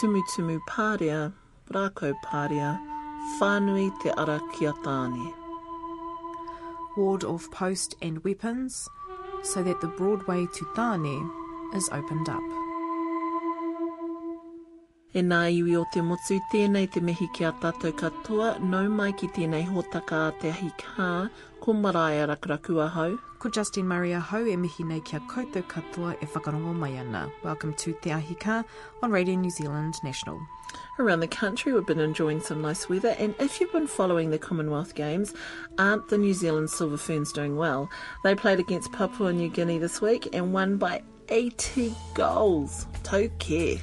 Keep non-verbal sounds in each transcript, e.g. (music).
tumutumu pārea, rākau pārea, whānui te ara kia tāne. Ward off post and weapons so that the Broadway to Tāne is opened up. E nā iwi o te motu, tēnei te mihi ki a tātou katoa, nau mai ki tēnei hōtaka a te ahi kā, ko marae a ahau. Ko Justine Murray ahau e mihi nei kia koutou katoa e whakarongo mai ana. Welcome to Te Ahi Kaa on Radio New Zealand National. Around the country, we've been enjoying some nice weather, and if you've been following the Commonwealth Games, aren't the New Zealand Silver Ferns doing well? They played against Papua New Guinea this week and won by 80 goals. Tauke.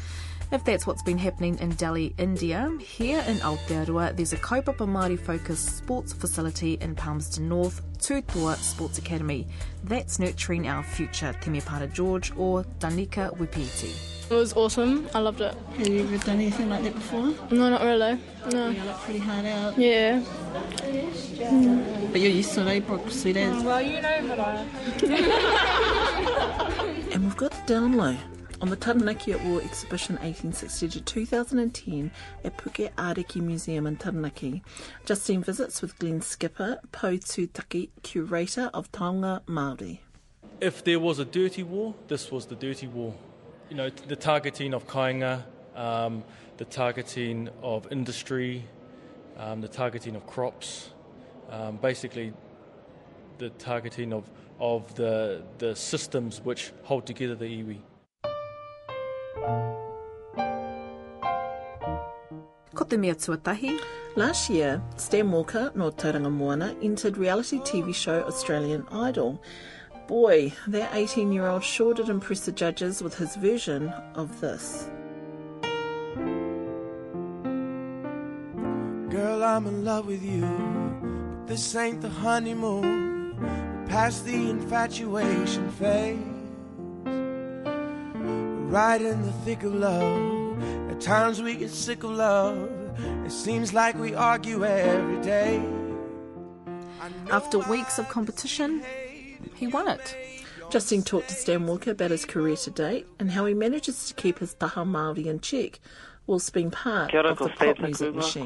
If that's what's been happening in Delhi, India, here in Aotearoa, there's a kaupapa Māori focused sports facility in Palmerston North, Tutoa Sports Academy. That's nurturing our future, Temepara George or Danika Wipiti. It was awesome. I loved it. Have you ever done anything like that before? No, not really. No. You look pretty hard out. Yeah. But you're used to it, eh, Brooke? See that? Well, you know, but I. (laughs) And we've got the down low. On the Taranaki at War exhibition 1860 to 2010 at Puke Ariki Museum in Taranaki. Justine visits with Glenn Skipper, Po Tūtaki, curator of Taonga Māori. if there was a dirty war, this was the dirty war. You know, the targeting of kainga, um, the targeting of industry, um, the targeting of crops, um, basically the targeting of, of the, the systems which hold together the iwi. Ko te mea tuatahi, Last year, Stan Walker no Tauranga Moana entered reality TV show Australian Idol. Boy, that 18 year old sure did impress the judges with his version of this. Girl, I'm in love with you, but this ain't the honeymoon. We're past the infatuation phase. We're right in the thick of love. At times we get sick of love. It seems like we argue every day. After weeks of competition, he won it. Justine talked to Stan Walker about his career to date and how he manages to keep his taha Māori in check whilst being part of the pop music machine.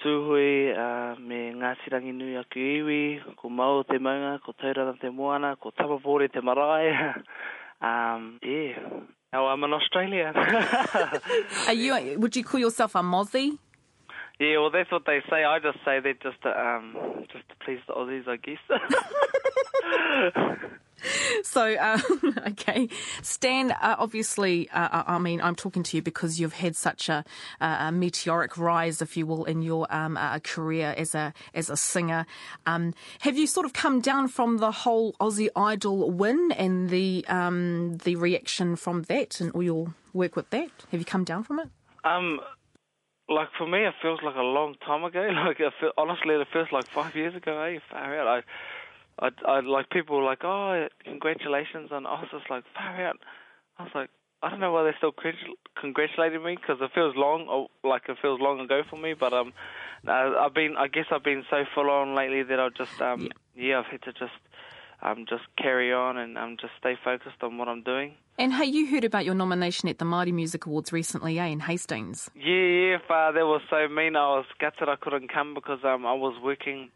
Tūhui uh, me ngā tirangi nui a iwi, ko Mau te maunga, ko Tauranga te moana, ko Tapapore te marae. (laughs) um, yeah. Now I'm an Australian. (laughs) Are you? Would you call yourself a Mozzie? yeah, well that's what they say. I just say that just to, um, just to please the Aussies, I guess. (laughs) So, um, (laughs) okay, Stan. Uh, obviously, uh, I mean, I'm talking to you because you've had such a, a meteoric rise, if you will, in your um, uh, career as a as a singer. Um, have you sort of come down from the whole Aussie Idol win and the um, the reaction from that, and all your work with that? Have you come down from it? Um, like for me, it feels like a long time ago. (laughs) Like it feel, honestly, it feels like five years ago. Eh? Far out. I, I, I like people were like, oh, congratulations, and I was just like, far out. I was like, I don't know why they're still congrat- congratulating me because it feels long, or like it feels long ago for me. But um, I've been, I guess I've been so full on lately that I've just um, yeah, I've had to just um, just carry on and um, just stay focused on what I'm doing. And hey, you heard about your nomination at the Māori Music Awards recently, eh, in Hastings? Yeah, yeah, uh, that was so mean. I was gutted I couldn't come because um, I was working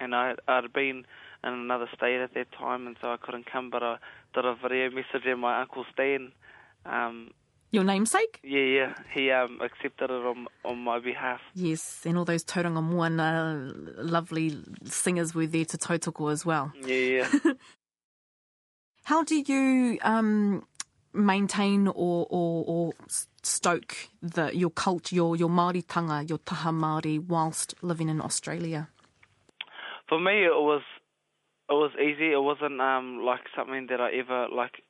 and I, I'd been in another state at that time and so I couldn't come. But I did a video message and my uncle Stan, um, Your namesake? yeah, yeah, he um, accepted it on, on my behalf. Yes, and all those Tauranga Moana lovely singers were there to tautoko as well. Yeah, yeah. (laughs) How do you um, maintain or, or, or stoke the, your culture, your, your Māori tanga, your taha Māori, whilst living in Australia? For me, it was it was easy. It wasn't um, like something that I ever like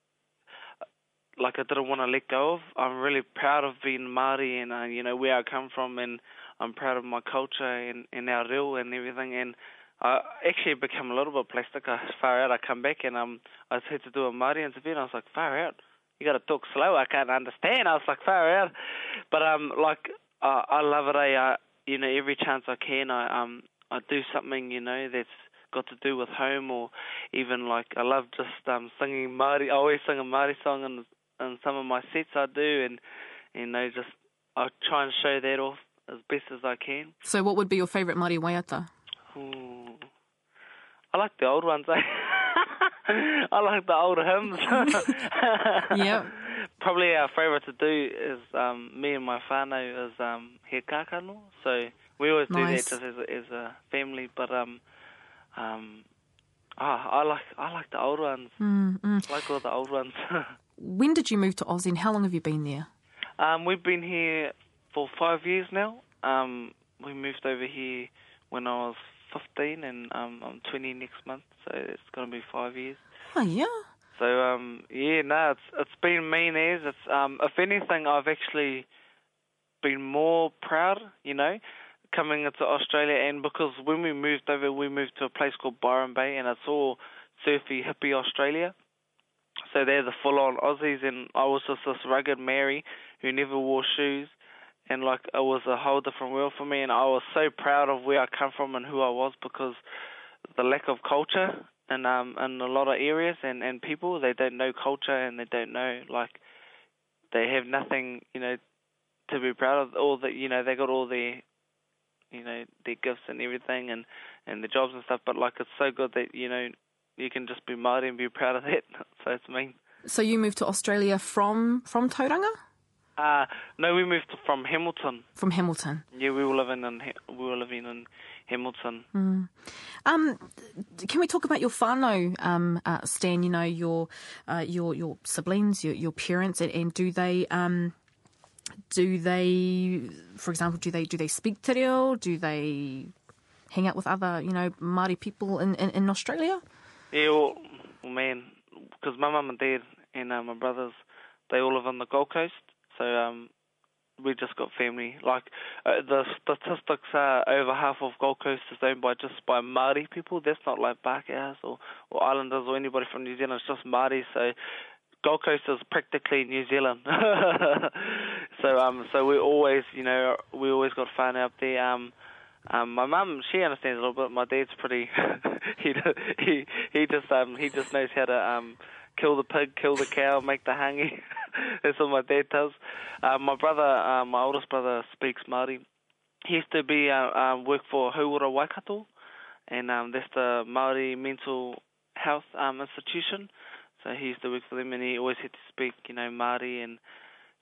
like I didn't want to let go of. I'm really proud of being Māori and uh, you know where I come from, and I'm proud of my culture and, and our reo and everything. And I actually become a little bit plastic. I far out. I come back and um, I had to do a Māori interview, and I was like, far out. You got to talk slow. I can't understand. I was like, far out. But um, like uh, I love it. I uh, you know every chance I can, I um, I do something you know that's got to do with home or even like I love just um singing Māori. I always sing a Māori song in in some of my sets I do, and you know just I try and show that off as best as I can. So, what would be your favourite Māori waiata? Ooh. I like the old ones. Eh? (laughs) I like the older hymns. (laughs) Yeah. Probably our favourite to do is um, me and my whānau is um, he kakano. So we always Nice. do that just as a, as a family. But um, um, oh, I like I like the old ones. Mm, I like all the old ones. (laughs) When did you move to Aussie and how long have you been there? um, we've been here for five years now. Um, we moved over here when I was 15, and um, I'm 20 next month. So it's going to be five years. Oh, yeah. So um, yeah, no, it's it's been mean as it's um, if anything, I've actually been more proud, you know, coming into Australia, and because when we moved over, we moved to a place called Byron Bay, and it's all surfy hippie Australia. So they're the full-on Aussies, and I was just this rugged Mary who never wore shoes, and like it was a whole different world for me, and I was so proud of where I come from and who I was because the lack of culture in um in a lot of areas and and people they don't know culture and they don't know like they have nothing you know to be proud of all that you know they got all their you know their gifts and everything and and the jobs and stuff but like it's so good that you know you can just be Māori and be proud of that (laughs) so it's mean So, you moved to Australia from, from Tauranga? uh no we moved from Hamilton From Hamilton. yeah we were living in we were living in Hamilton Um, can we talk about your whānau, um, uh, Stan? You know, your, uh, your, your siblings, your, your parents, and, and do they, um, do they, for example, do they, do they speak te reo? Do they hang out with other, you know, Māori people in, in, in Australia? Yeah, well, well man, because my mum and dad and uh, my brothers, they all live on the Gold Coast, so um, we just got family. Like uh, the statistics are over half of Gold Coast is owned by just by Māori people. That's not like Pākehās or or Islanders or anybody from New Zealand. It's just Māori. So Gold Coast is practically New Zealand. (laughs) so um, so we always, you know, we always got fun up there. Um, um, my mum, she understands a little bit. My dad's pretty. (laughs) he he he just um he just knows how to um kill the pig, kill the cow, make the hangi. (laughs) That's what my dad does. Uh, my brother, uh, my oldest brother, speaks Māori. He used to be uh, um, work for Hauora Waikato, and um, that's the Māori mental health um, institution. So he used to work for them, and he always had to speak, you know, Māori and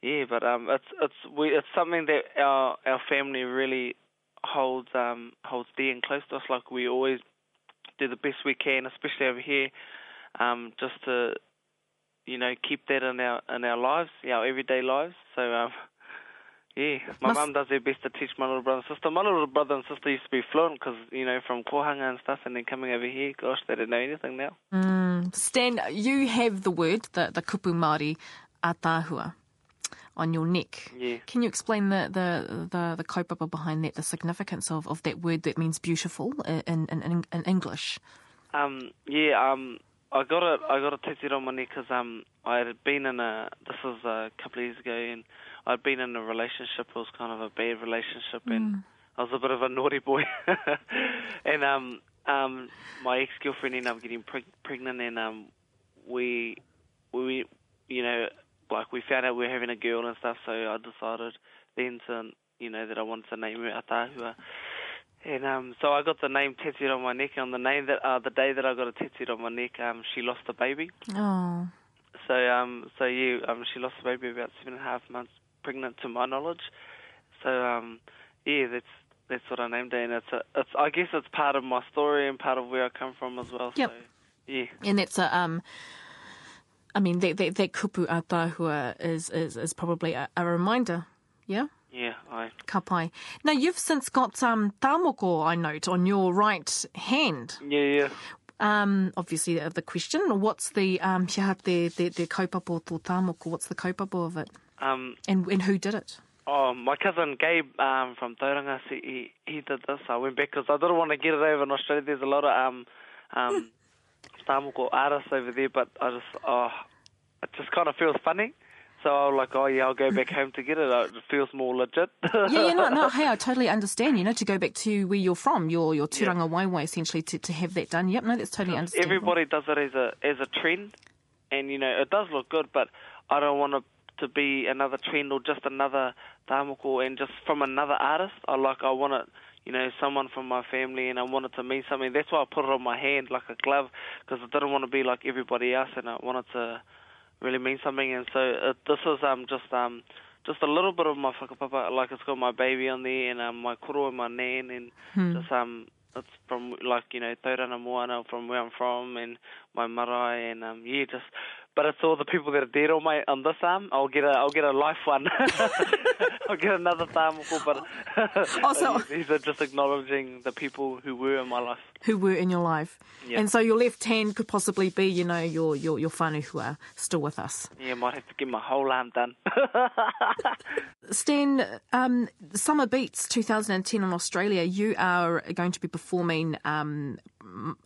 yeah. But um, it's it's we it's something that our our family really holds um holds dear and close to us. Like we always do the best we can, especially over here, um, just to you know keep that in our in our lives, our everyday lives. So um, yeah, my mum does her best to teach my little brother and sister. My little brother and sister used to be fluent because you know from Kohanga and stuff, and then coming over here, gosh, they don't know anything now. Stan, you have the word, the, the kupu Māori, ataahua, on your neck. Yeah. Can you explain the, the, the, the kaupapa behind that, the significance of, of that word that means beautiful in, in, in, in English? Um, yeah, um, I got it. I got a tattooed on my neck because um, I had been in a. This was a couple of years ago, and I'd been in a relationship. It was kind of a bad relationship, and I was a bit of a naughty boy. (laughs) and um, um, my ex girlfriend ended up getting preg- pregnant, and um, we, we, you know, like we found out we were having a girl and stuff. So I decided then to, you know, that I wanted to name her Ataahua. And um, so I got the name tattooed on my neck. And on the name that uh, the day that I got it tattooed on my neck, um, she lost a baby. Oh, So um, so yeah, um, she lost a baby about seven and a half months pregnant, to my knowledge. So um, yeah, that's that's what I named it. And it's a, it's I guess it's part of my story and part of where I come from as well. Yep. So yeah, and that's a, um, I mean, that, that, that kupu ataahua is, is, is probably a, a reminder, yeah? yeah, I Ka pai. Now, you've since got um, tāmoko, I note, on your right hand. yeah yeah. Um, obviously, uh, the question, what's the um, hia te, te, te kaupapa tō tāmoko, what's the kaupapa of it? Um, And, and who did it? Oh, my cousin Gabe um, from Tauranga, he, he did this. I went back because I didn't want to get it over in Australia. There's a lot of um, um, (laughs) Tamoko artists over there, but I just, oh, it just kind of feels funny. So I was like, oh yeah, I'll go back home to get it. It feels more legit. Yeah, yeah, no, no, (laughs) hey, I totally understand, you know, to go back to where you're from, your, your tūrangawaewae, essentially, to, to have that done. Yep, no, that's totally understandable. Everybody does it as a as a trend, and you know it does look good. But I don't want to to be another trend or just another tamoko and just from another artist. I like I want it, you know, someone from my family, and I wanted to mean something. That's why I put it on my hand like a glove because I didn't want to be like everybody else, and I wanted to really mean something. And so uh, this is um just um just a little bit of my whakapapa, like it's got my baby on there and um, my koro and my nan, and just um it's from like you know Tauranga Moana from where I'm from and my marae and um yeah just but it's all the people that are dead on my on this arm. I'll get a I'll get a life one. (laughs) I'll get another tamoko, but (laughs) Also- (laughs) these are just acknowledging the people who were in my life. Who were in your life. Yeah. And so your left hand could possibly be, you know, your, your, your whānau who are still with us. Yeah, might have to get my whole arm done. Stan, um, Summer Beats 2010 in Australia, you are going to be performing, um,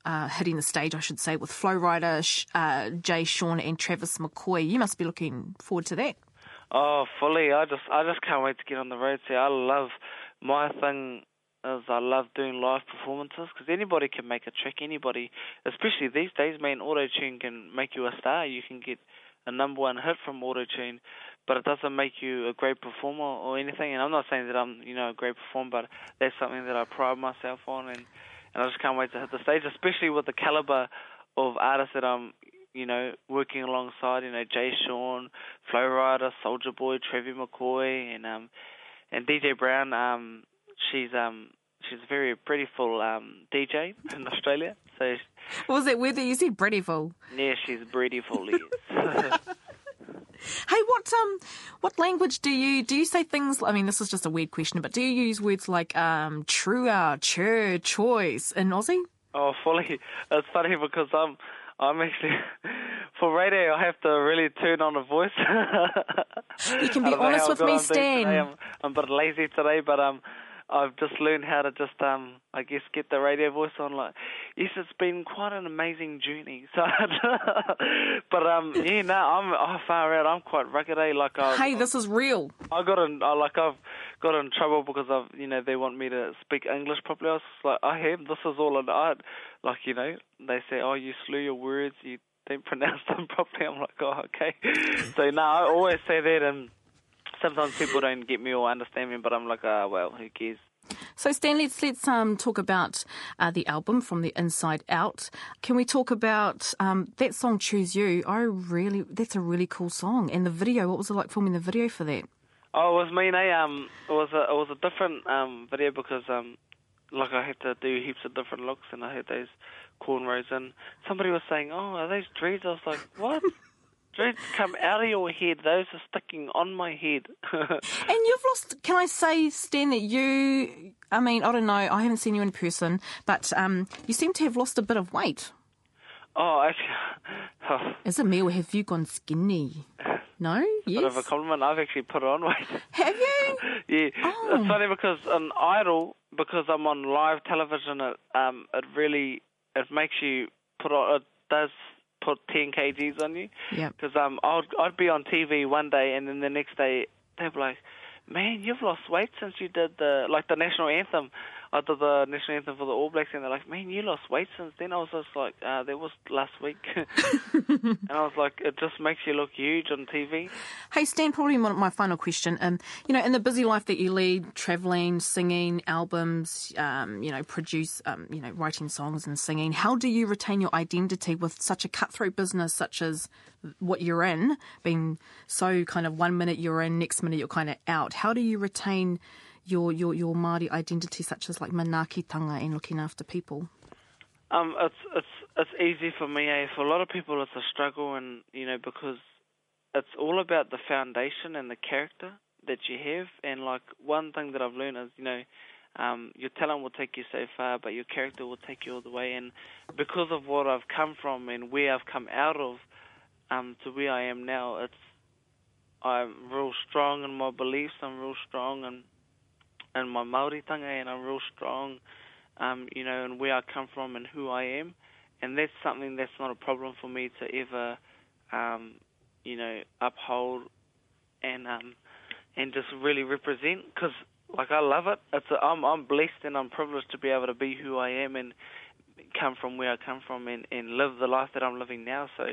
uh, hitting the stage, I should say, with Flo Rida, uh, Jay Sean, and Travis McCoy. You must be looking forward to that. Oh, fully. I just I just can't wait to get on the road. See, I love my thing is I love doing live performances because anybody can make a track. Anybody, especially these days, man, auto tune can make you a star. You can get a number one hit from auto tune, but it doesn't make you a great performer or anything. And I'm not saying that I'm you know a great performer, but that's something that I pride myself on, and and I just can't wait to hit the stage, especially with the caliber of artists that I'm you know, working alongside, you know, Jay Sean, Flo Rida, Soulja Boy, Travie McCoy, and um, and DJ Brown. Um, she's um, she's a very beautiful um DJ in Australia. So What was it that you said, Breadyville? yeah, she's beautiful. yes. (laughs) Hey, what um, what language do you do? You say things? I mean, this is just a weird question, but do you use words like um, trua, chur, choice in Aussie? oh, fully. It's funny because I'm I'm actually (laughs) for radio. I have to really turn on a voice. You can be (laughs) I don't know honest with me, I'm doing today. Stan. I'm, I'm a bit lazy today, but um, I've just learned how to just um, I guess get the radio voice on. Like, yes, it's been quite an amazing journey. (laughs) So, but um, yeah, no, I'm oh, far out. I'm quite rugged. Eh? Like I, Hey, this is real. I got in, I, like I've got in trouble because I've, you know, they want me to speak English properly. I was like, I am. This is all an art. Like, you know, they say, oh, you slew your words, you don't (laughs) pronounce them properly. I'm like, oh, okay. (laughs) so no, I always say that, and sometimes people don't get me or understand me, but I'm like, ah, well, who cares? So, Stan, let's let's um, talk about uh, the album from the inside out. Can we talk about um, that song "Choose You"? I really, that's a really cool song. And the video, what was it like filming the video for that? Oh, it was mean, eh? Um, it was a it was a different um video because um, like I had to do heaps of different looks, and I had those cornrows, and somebody was saying, "Oh, are those dreads?" I was like, "What?" Dreads come out of your head. Those are sticking on my head. (laughs) And you've lost. Can I say, Stan, that you? I mean, I don't know. I haven't seen you in person, but um, you seem to have lost a bit of weight. oh, actually, (laughs) oh, Is it me, or have you gone skinny? No. Yes. Bit of a compliment. I've actually put on weight. Have you? (laughs) yeah, Oh. it's funny because on Idol, because I'm on live television, it um it really it makes you put on it does put 10 kgs on you. Yep. Because um I'd I'd be on TV one day and then the next day they'd be like, man, you've lost weight since you did the like the national anthem. I did the national anthem for the All Blacks, and they're like, "Man, you lost weight since then." I was just like, uh, "That was last week," (laughs) and I was like, "It just makes you look huge on TV." Hey, Stan, probably my, final question. Um, you know, in the busy life that you lead, traveling, singing, albums, um, you know, produce, um, you know, writing songs and singing, how do you retain your identity with such a cutthroat business such as what you're in, being so kind of one minute you're in, next minute you're kind of out? How do you retain your, your, your Māori identity such as like manakitanga and looking after people? Um, it's it's it's easy for me. Eh? For a lot of people, it's a struggle, and you know because it's all about the foundation and the character that you have. And like one thing that I've learned is, you know, um, your talent will take you so far, but your character will take you all the way. And because of what I've come from and where I've come out of, um, to where I am now, it's I'm real strong in my beliefs. I'm real strong in in my Maori tanga, and I'm real strong um, you know, and where I come from and who I am. And that's something that's not a problem for me to ever, um, you know, uphold and um, and just really represent. Because like I love it. It's a, I'm I'm blessed and I'm privileged to be able to be who I am and come from where I come from and and live the life that I'm living now. So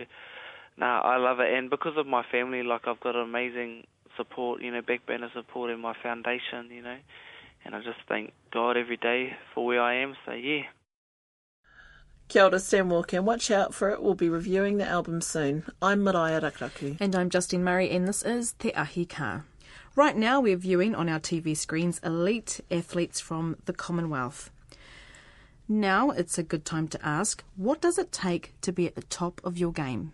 no, I love it, and because of my family, like I've got amazing support, you know, backbone of support in my foundation, you know, and I just thank God every day for where I am. So yeah. Kia ora, Stan Walker. Watch out for it. We'll be reviewing the album soon. I'm Maraea Rakuraku. And I'm Justine Murray, and this is Te Ahi Kaa. Right now, we're viewing on our TV screens elite athletes from the Commonwealth. Now it's a good time to ask what does it take to be at the top of your game?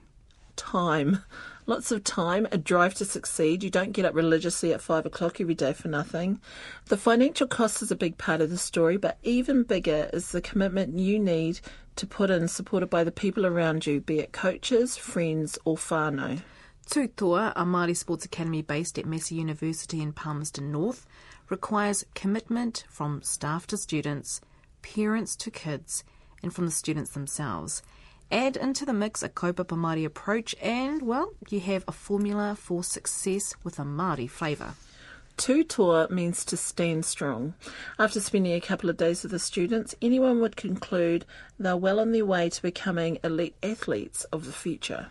Time. Lots of time, a drive to succeed. You don't get up religiously at five o'clock every day for nothing. The financial cost is a big part of the story, but even bigger is the commitment you need to put in, supported by the people around you, be it coaches, friends, or whānau. Tutoa, a Māori Sports Academy based at Massey University in Palmerston North, requires commitment from staff to students, parents to kids, and from the students themselves. Add into the mix a kaupapa Māori approach, and well, you have a formula for success with a Māori flavour. Tutoa means to stand strong. After spending a couple of days with the students, anyone would conclude they're well on their way to becoming elite athletes of the future.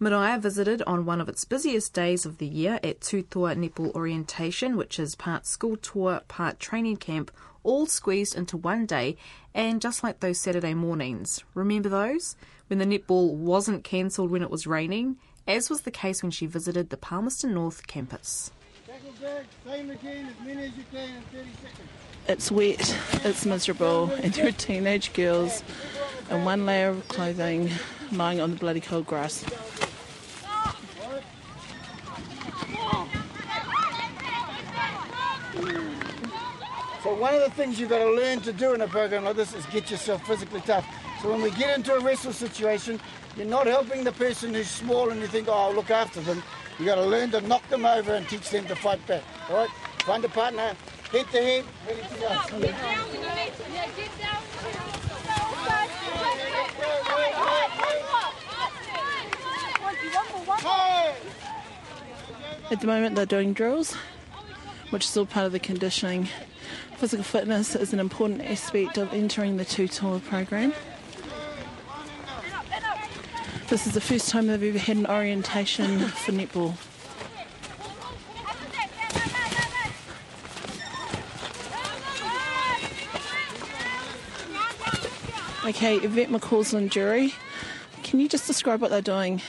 Maraea visited on one of its busiest days of the year at Tutoa Netball Orientation, which is part school tour, part training camp, all squeezed into one day, and just like those Saturday mornings. Remember those? When the netball wasn't cancelled when it was raining, as was the case when she visited the Palmerston North campus. It's wet, it's miserable, (laughs) and there are teenage girls in one layer of clothing lying on the bloody cold grass. So one of the things you've got to learn to do in a program like this is get yourself physically tough. So when we get into a wrestle situation, you're not helping the person who's small and you think, oh, I'll look after them. You've got to learn to knock them over and teach them to fight back. All right? Find a partner, head to head, ready to go. At the moment, they're doing drills, which is all part of the conditioning. Physical fitness is an important aspect of entering the Tutoa program. This is the first time they've ever had an orientation for netball. Okay, Yvette McCausland-Durie. Can you just describe what they're doing?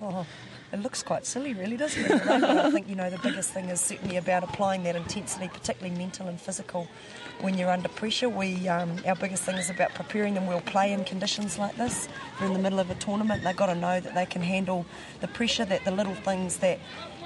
Oh, it looks quite silly, really, doesn't it? But I think you know the biggest thing is certainly about applying that intensity, particularly mental and physical, when you're under pressure. We um, our biggest thing is about preparing them well play in conditions like this. They're in the middle of a tournament. They've got to know that they can handle the pressure, that the little things that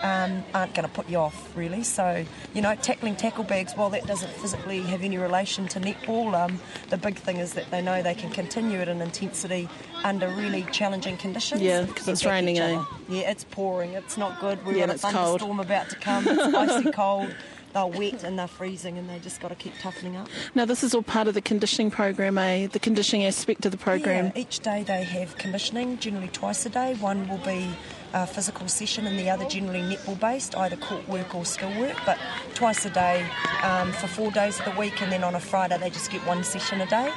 um, aren't going to put you off, really. So, you know, tackling tackle bags, while that doesn't physically have any relation to netball, um, the big thing is that they know they can continue at an intensity under really challenging conditions. Yeah, because it's raining, eh? Yeah, it's pouring. It's not good. We're Yeah, on a thunderstorm cold. about to come. It's icy (laughs) cold. They're wet and they're freezing, and they just got to keep toughening up. Now, this is all part of the conditioning program, eh? The conditioning aspect of the program. Yeah, each day they have conditioning, generally twice a day. One will be a physical session and the other generally netball based, either court work or skill work. But twice a day um, for four days of the week, and then on a Friday they just get one session a day.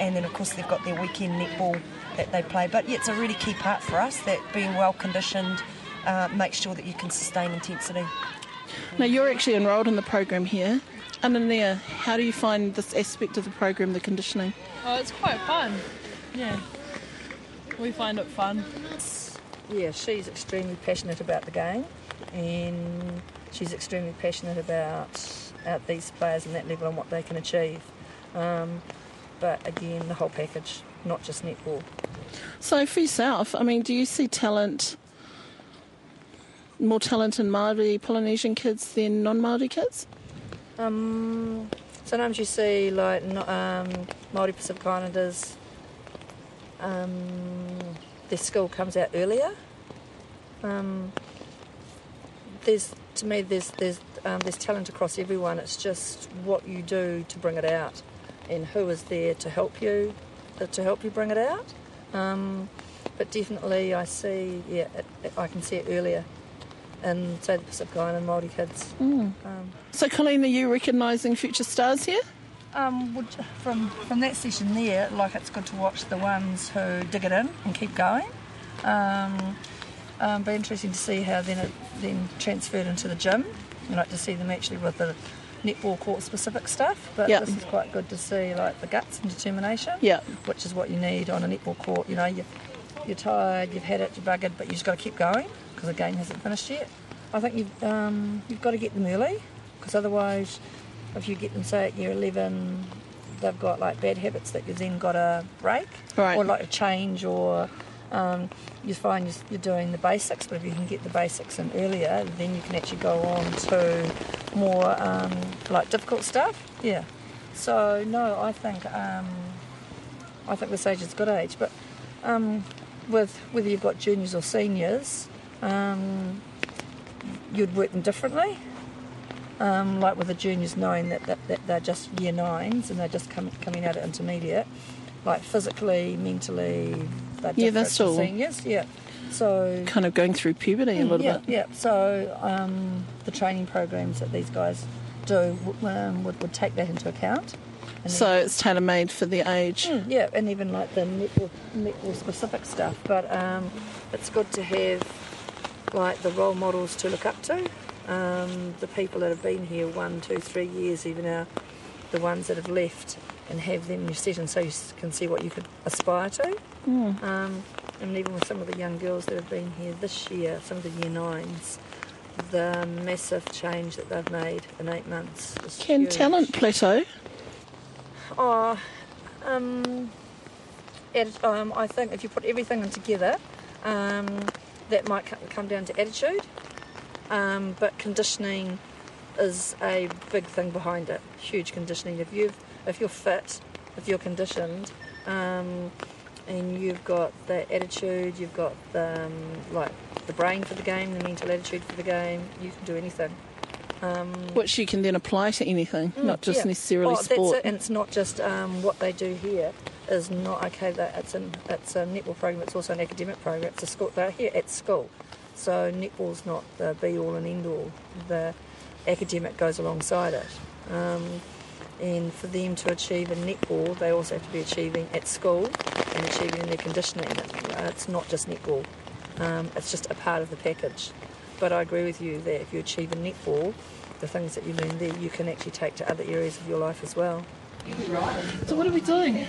And then, of course, they've got their weekend netball that they play. But yeah, it's a really key part for us that being well conditioned uh, makes sure that you can sustain intensity. Now, you're actually enrolled in the program here. Anania, how do you find this aspect of the program, the conditioning? Oh, it's quite fun. Yeah. We find it fun. Yeah, she's extremely passionate about the game and she's extremely passionate about out these players and that level and what they can achieve. Um, but again, the whole package, not just netball. So, for yourself, I mean, do you see talent, more talent in Māori Polynesian kids than non Māori kids? Um, sometimes you see like um, Māori Pacific Islanders, um, their skill comes out earlier. Um, there's to me there's there's um, there's talent across everyone. It's just what you do to bring it out, and who is there to help you, uh, to help you bring it out. Um, but definitely, I see yeah, it, it, I can see it earlier, in say the Pacific Island and Māori kids. Um, So, Colleen, are you recognising future stars here? Um, would, from from that session there, like it's good to watch the ones who dig it in and keep going. Um, um, be interesting to see how then it then transferred into the gym. I like to see them actually with the netball court specific stuff. But Yeah. this is quite good to see like the guts and determination. Yeah. Which is what you need on a netball court. You know, you, you're tired, you've had it, you're buggered, but you just got to keep going because the game hasn't finished yet. I think you've um, you've got to get them early because otherwise, if you get them say at year 11, they've got like bad habits that you then got to break Right. or like a change or um, you find you're- doing the basics, but if you can get the basics in earlier, then you can actually go on to more um, like difficult stuff. Yeah. So no, I think um, I think this age is a good age, but um, with whether you've got juniors or seniors, um, you'd work them differently. Um, like with the juniors knowing that, that, that they're just year nines and they're just com- coming out of intermediate, like physically, mentally, they're Yeah, to still- seniors. Yeah. So Kind of going through puberty a little yeah, bit. Yeah, so um, the training programs that these guys do um, would, would take that into account. And So it's tailor made for the age. Mm, yeah, and even like the netball, netball specific stuff. But um, it's good to have like the role models to look up to. Um, the people that have been here one, two, three years, even our, the ones that have left, and have them set and so you can see what you could aspire to. Mm. Um, and even with some of the young girls that have been here this year, some of the year nines, the massive change that they've made in eight months. Is Can huge. talent plateau? Oh, um, atti- um, I think if you put everything in together, um, that might come down to attitude. Um, but conditioning is a big thing behind it. Huge conditioning. If you if you're fit, if you're conditioned, um, and you've got the attitude, you've got the um, like the brain for the game, the mental attitude for the game, you can do anything. Um, Which you can then apply to anything, Mm, not just yeah. necessarily oh, sport. That's it. And it's not just um, what they do here is not okay. That it's an it's a netball program. It's also an academic program. It's a school. They're here at school, so netball's not the be all and end all. The academic goes alongside it. Um, and for them to achieve in netball, they also have to be achieving at school and achieving in their conditioning. Uh, It's not just netball. Um, it's just a part of the package. But I agree with you that if you achieve in netball, the things that you learn there, you can actually take to other areas of your life as well. Right. So what are we doing?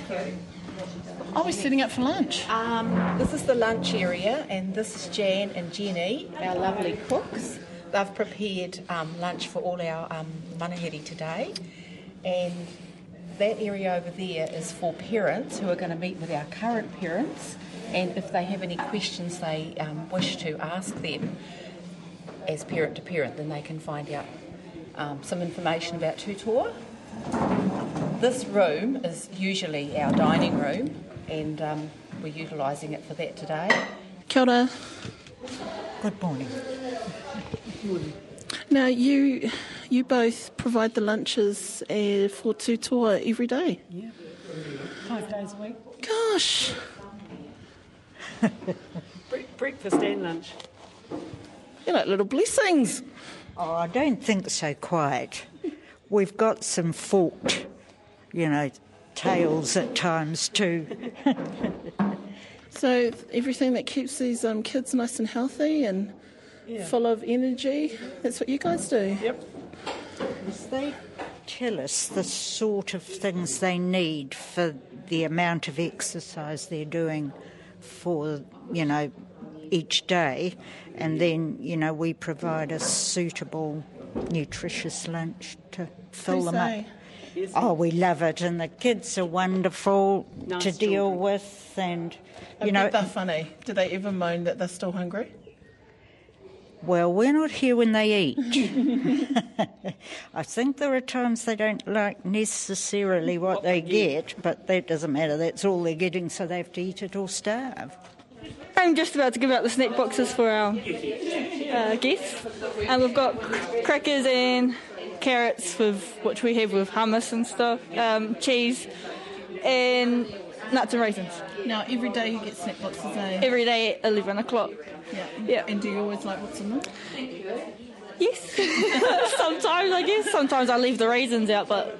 Are we setting up for lunch? Um, this is the lunch area, and this is Jan and Jenny, our lovely cooks. They've prepared um, lunch for all our um, manuhiri today, and that area over there is for parents who are going to meet with our current parents, and if they have any questions they um, wish to ask them as parent to parent, then they can find out um, some information about Tutoa. This room is usually our dining room, and um, we're utilising it for that today. Kia ora. Good morning. Now you you both provide the lunches uh, for tutoa every day. Yeah. Five days a week. Gosh. (laughs) breakfast and lunch. You're like little blessings. Oh, I don't think so, quite. We've got some forked, you know, tails at times too. (laughs) So everything that keeps these um, kids nice and healthy and full of energy, that's what you guys do. Yep. They tell us the sort of things they need for the amount of exercise they're doing for, you know, each day. And then, you know, we provide a suitable, nutritious lunch to fill Who them say? up. Oh, we love it, and the kids are wonderful Nice to deal children. with, and I you know, bet they're funny. Do they ever moan that they're still hungry? Well, we're not here when they eat. (laughs) I think there are times they don't like necessarily what they get, but that doesn't matter. That's all they're getting, so they have to eat it or starve. I'm just about to give out the snack boxes for our uh, guests, and we've got crackers and carrots with which we have with hummus and stuff, um, cheese, and nuts and raisins. Now, every day you get snack boxes, eh? Every day at eleven o'clock. Yeah. Yeah. And do you always like what's in them? Yes. (laughs) sometimes I guess. Sometimes I leave the raisins out, but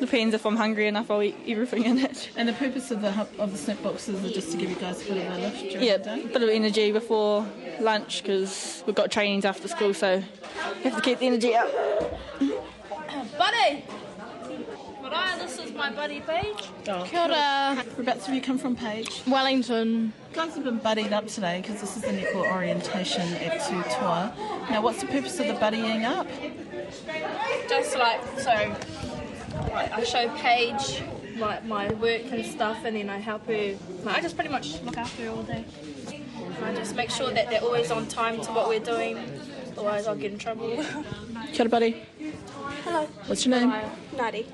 Depends if I'm hungry enough, I'll eat everything in it. And the purpose of the hub- of the snack boxes is just to give you guys a bit of a lift during Yeah, the day. a bit of energy before lunch because we've got trainings after school, so you have to keep the energy up. (coughs) Buddy! Maraea, this is my buddy Paige. Oh, Kia ora. Whereabouts have you come from, Paige? Wellington. You guys have been buddied up today because this is the netball orientation at Tutoa. Now, what's the purpose of the buddying up? Just like, so, like, I show Paige like my work and stuff, and then I help her. Like, I just pretty much look after her all day. And I just make sure that they're always on time to what we're doing, otherwise I'll get in trouble. Kia ora, buddy. Hello. What's your name? Nadi.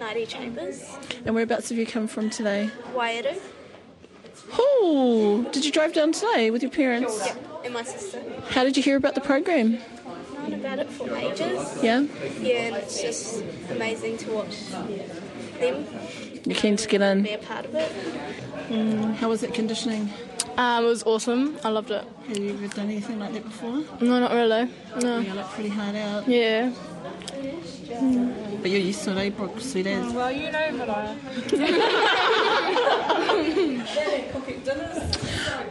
Nadi Chambers. And whereabouts have you come from today? Wairu. Oh, did you drive down today with your parents? Yep. And my sister. How did you hear about the program? Known about it for ages. Yeah? Yeah, and it's just amazing to watch them You're keen to get in? be a part of it. Mm, how was it conditioning? Um, it was awesome. I loved it. Have you ever done anything like that before? No, not really. No. You look pretty hard out. Yeah. But you're used to it, eh, Brooke? Sweet as. Well, you know Maraea.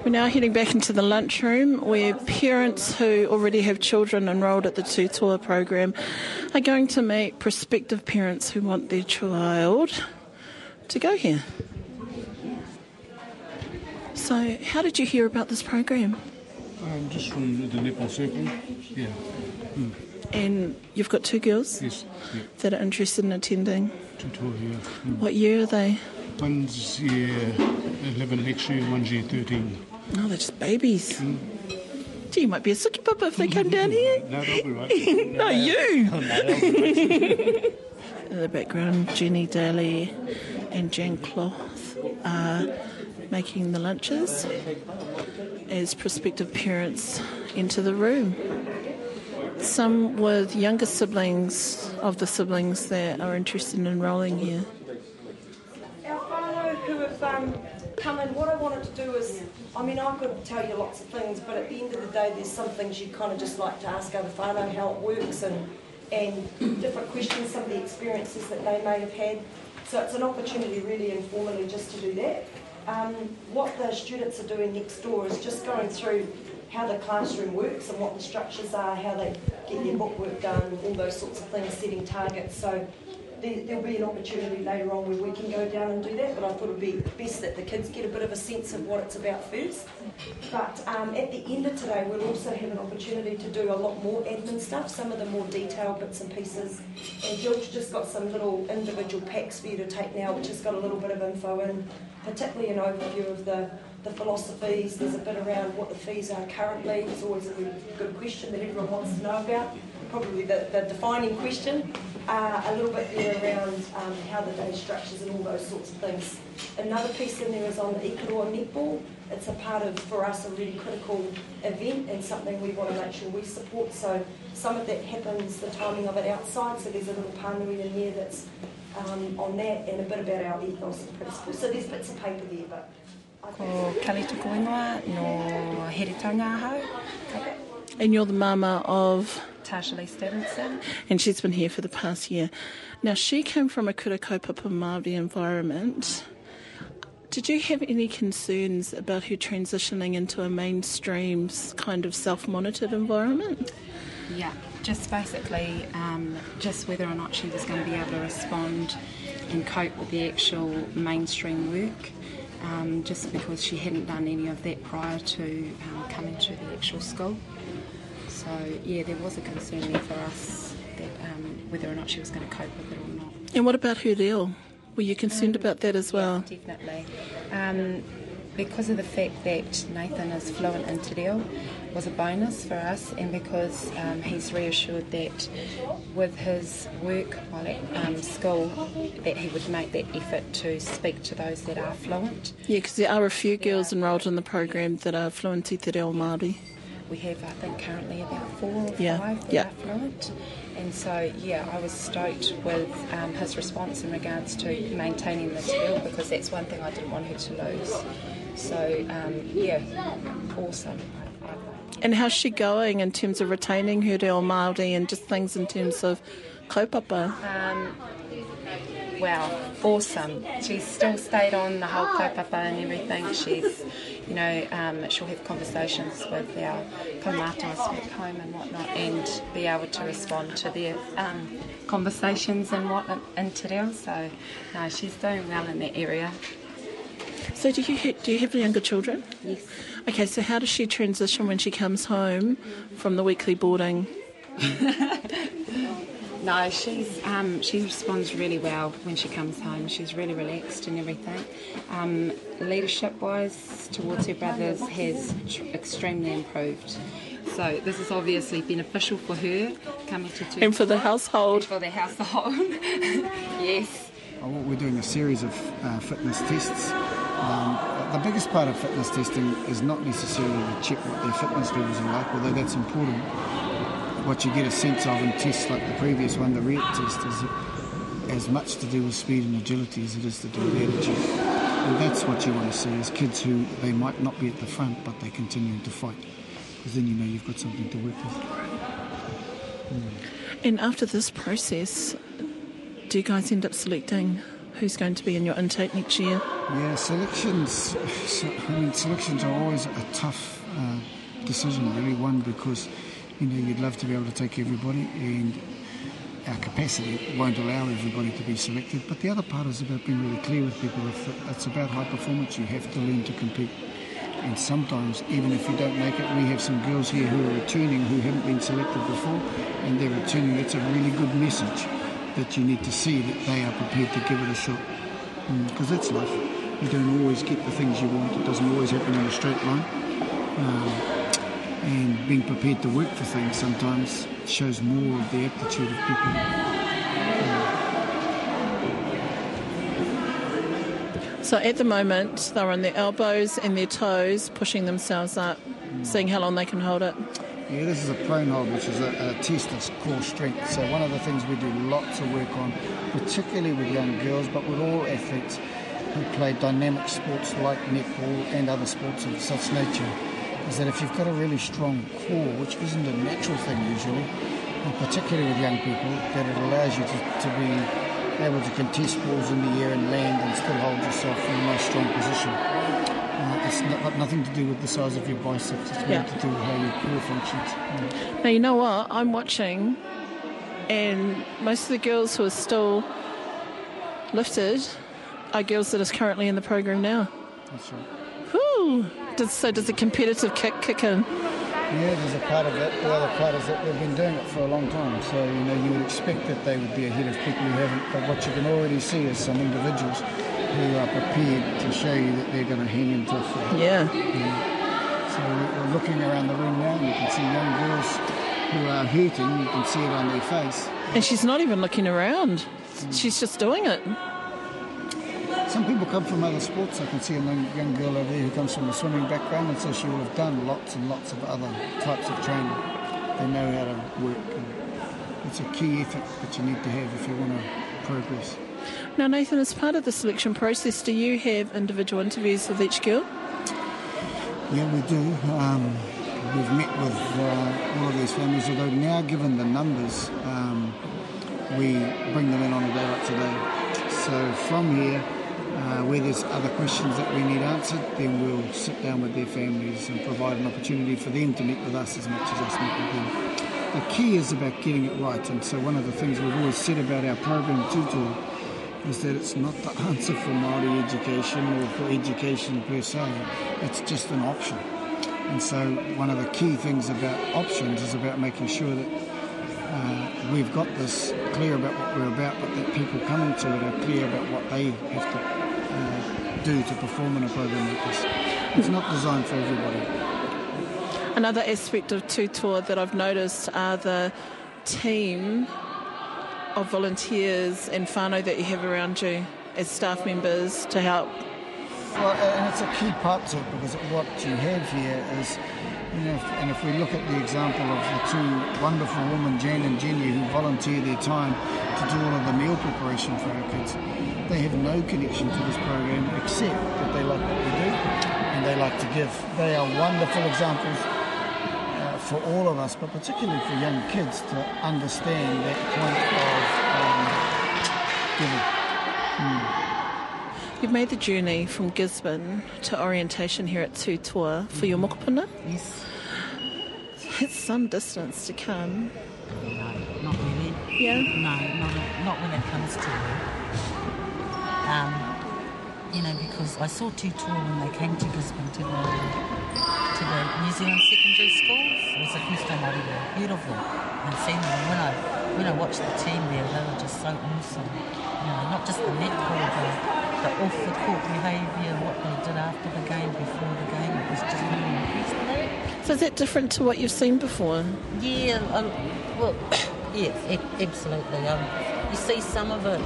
We're now heading back into the lunchroom where parents who already have children enrolled at the Tutoa program are going to meet prospective parents who want their child to go here. So, how did you hear about this program? Um, just from the netball circle. Yeah. Mm. And you've got two girls Yes. Yeah. that are interested in attending. Tutoa, yeah. Mm. What year are they? One's year 11 next year, one's year 13. Oh, they're just babies. Gee, you might be a suki papa if they come down (laughs) here. No, they'll be right. (laughs) no, you. No, In (laughs) the background, Jenny Daly and Jan Cloth are making the lunches as prospective parents enter the room. Some with younger siblings of the siblings that are interested in enrolling here. Our whānau who have um, come in, what I wanted to do is, I mean, I could tell you lots of things, but at the end of the day, there's some things you kind of just like to ask other whānau how it works and, and different questions, some of the experiences that they may have had. So it's an opportunity really informally just to do that. Um, what the students are doing next door is just going through how the classroom works and what the structures are, how they get their bookwork done, all those sorts of things, setting targets. So there, there'll be an opportunity later on where we can go down and do that, but I thought it would be best that the kids get a bit of a sense of what it's about first. But um, at the end of today, we'll also have an opportunity to do a lot more admin stuff, some of the more detailed bits and pieces. And Jill's just got some little individual packs for you to take now, which has got a little bit of info in, particularly an overview of the, the philosophies. There's a bit around what the fees are currently. It's always a good question that everyone wants to know about. Probably the, the defining question. Uh, a little bit there around um, how the day structures and all those sorts of things. Another piece in there is on the Ikaroa netball. It's a part of, for us, a really critical event and something we want to make sure we support. So some of that happens, the timing of it outside, so there's a little panui in there that's um, on that and a bit about our ethos and principles. So there's bits of paper there, but Ko no. And you're the mama of, Tasha Lee Stevenson. and she's been here for the past year. Now, she came from a kura kaupapa Māori environment. Did you have any concerns about her transitioning into a mainstream kind of self-monitored environment? Yeah, just basically um, just whether or not she was going to be able to respond and cope with the actual mainstream work. Um, just because she hadn't done any of that prior to um, coming to the actual school. So yeah, there was a concern there for us that um, whether or not she was going to cope with it or not. And what about her deal? Were you concerned about that as well? Definitely. Um, because of the fact that Nathan is fluent in Te Reo was a bonus for us and because um, he's reassured that with his work while at um, school that he would make that effort to speak to those that are fluent. Yeah, because there are a few girls enrolled in the program that are fluent i te reo Māori. We have, I think, currently about four or Yeah, five that yeah. are fluent. And so, yeah, I was stoked with um, his response in regards to maintaining the skill because that's one thing I didn't want her to lose. So, um, yeah, awesome. And how's she going in terms of retaining her reo Māori and just things in terms of kaupapa? Um, wow, awesome. She's still stayed on the whole kaupapa and everything. She's, you know, um, she'll have conversations with our kaumātua back home and whatnot and be able to respond to their um, conversations and what in Te Reo. So, no, she's doing well in that area. So do you do you have any younger children? Yes. Okay, so how does she transition when she comes home from the weekly boarding? (laughs) No, she's um, she responds really well when she comes home. She's really relaxed and everything. Um, leadership wise, towards her brothers, has tr- extremely improved. So this is obviously beneficial for her coming to Tutoa. And for the household. And for the household. (laughs) yes. Uh, We're doing a series of uh, fitness tests. Um, the biggest part of fitness testing is not necessarily to check what their fitness levels are like, although that's important. What you get a sense of in tests like the previous one, the REACT test, is as much to do with speed and agility as it is to do with attitude. And that's what you want to see is kids who they might not be at the front, but they're continuing to fight. Because then you know you've got something to work with. And after this process, do you guys end up selecting who's going to be in your intake next year? Yeah, selections. (sighs) I mean, selections are always a tough uh, decision, really. One because you know you'd love to be able to take everybody, and our capacity won't allow everybody to be selected. But the other part is about being really clear with people. It's about high performance, you have to learn to compete. And sometimes, even if you don't make it, we have some girls here who are returning who haven't been selected before, and they're returning. That's a really good message that you need to see that they are prepared to give it a shot. Because that's life. You don't always get the things you want. It doesn't always happen in a straight line. Um, and being prepared to work for things sometimes shows more of the aptitude of people. So at the moment, they're on their elbows and their toes, pushing themselves up, seeing how long they can hold it. Yeah, this is a prone hold, which is a, a test of core strength. So one of the things we do lots of work on, particularly with young girls, but with all athletes who play dynamic sports like netball and other sports of such nature, is that if you've got a really strong core, which isn't a natural thing usually, and particularly with young people, that it allows you to, to be able to contest balls in the air and land and still hold yourself in a nice strong position. It's not, got nothing to do with the size of your biceps, it's more Yeah. to do with how your core functions. Mm. Now, you know what? I'm watching, and most of the girls who are still lifted are girls that are currently in the program now. That's right. Whew. Does, so does the competitive kick kick in? Yeah, there's a part of it. The other part is that they've been doing it for a long time. So, you know, you would expect that they would be ahead of people who haven't. But what you can already see is some individuals who are prepared to show you that they're going to hang in tough. Yeah. So we're looking around the room now and you can see young girls who are hurting. You can see it on their face. And she's not even looking around. She's just doing it. Some people come from other sports. I can see a young girl over there who comes from a swimming background, and so she will have done lots and lots of other types of training. They know how to work. And it's a key effort that you need to have if you want to progress. Now, Nathan, as part of the selection process, do you have individual interviews with each girl? Yeah, we do. Um, we've met with uh, all of these families, although now, given the numbers, um, we bring them in on a day like today. So from here, uh, where there's other questions that we need answered, then we'll sit down with their families and provide an opportunity for them to meet with us as much as us meet with them. The key is about getting it right, and so one of the things we've always said about our program, Tutoa, is that it's not the (laughs) answer for Māori education or for education per se. It's just an option. And so one of the key things about options is about making sure that uh, we've got this clear about what we're about, but that people coming to it are clear about what they have to do to perform in a program like this. It's not designed for everybody. Another aspect of Tutoa that I've noticed are the team of volunteers and whānau that you have around you as staff members to help. Well, and it's a key part to it because what you have here is, you know, and if we look at the example of the two wonderful women, Jan and Jenny, who volunteer their time to do all of the meal preparation for our kids, they have no connection to this program except that they like what we do and they like to give. They are wonderful examples uh, for all of us, but particularly for young kids to understand that point of um, giving. You've made the journey from Gisborne to orientation here at Tutoa for your mokopuna. Yes. It's some distance to come. No, not really. Yeah? No, not, not when it comes to um, you know, because I saw Tutoa when they came to Gisborne to the to the New Zealand secondary schools. It was the first time I'd ever heard of them and seen them. When I when I watched the team there, they were just so awesome. You know, not just the netball, but the off the court behaviour, what they did after the game, before the game. It was just really impressed me. So is that different to what you've seen before? Yeah, um, well, (coughs) yes, absolutely. Um, you see some of it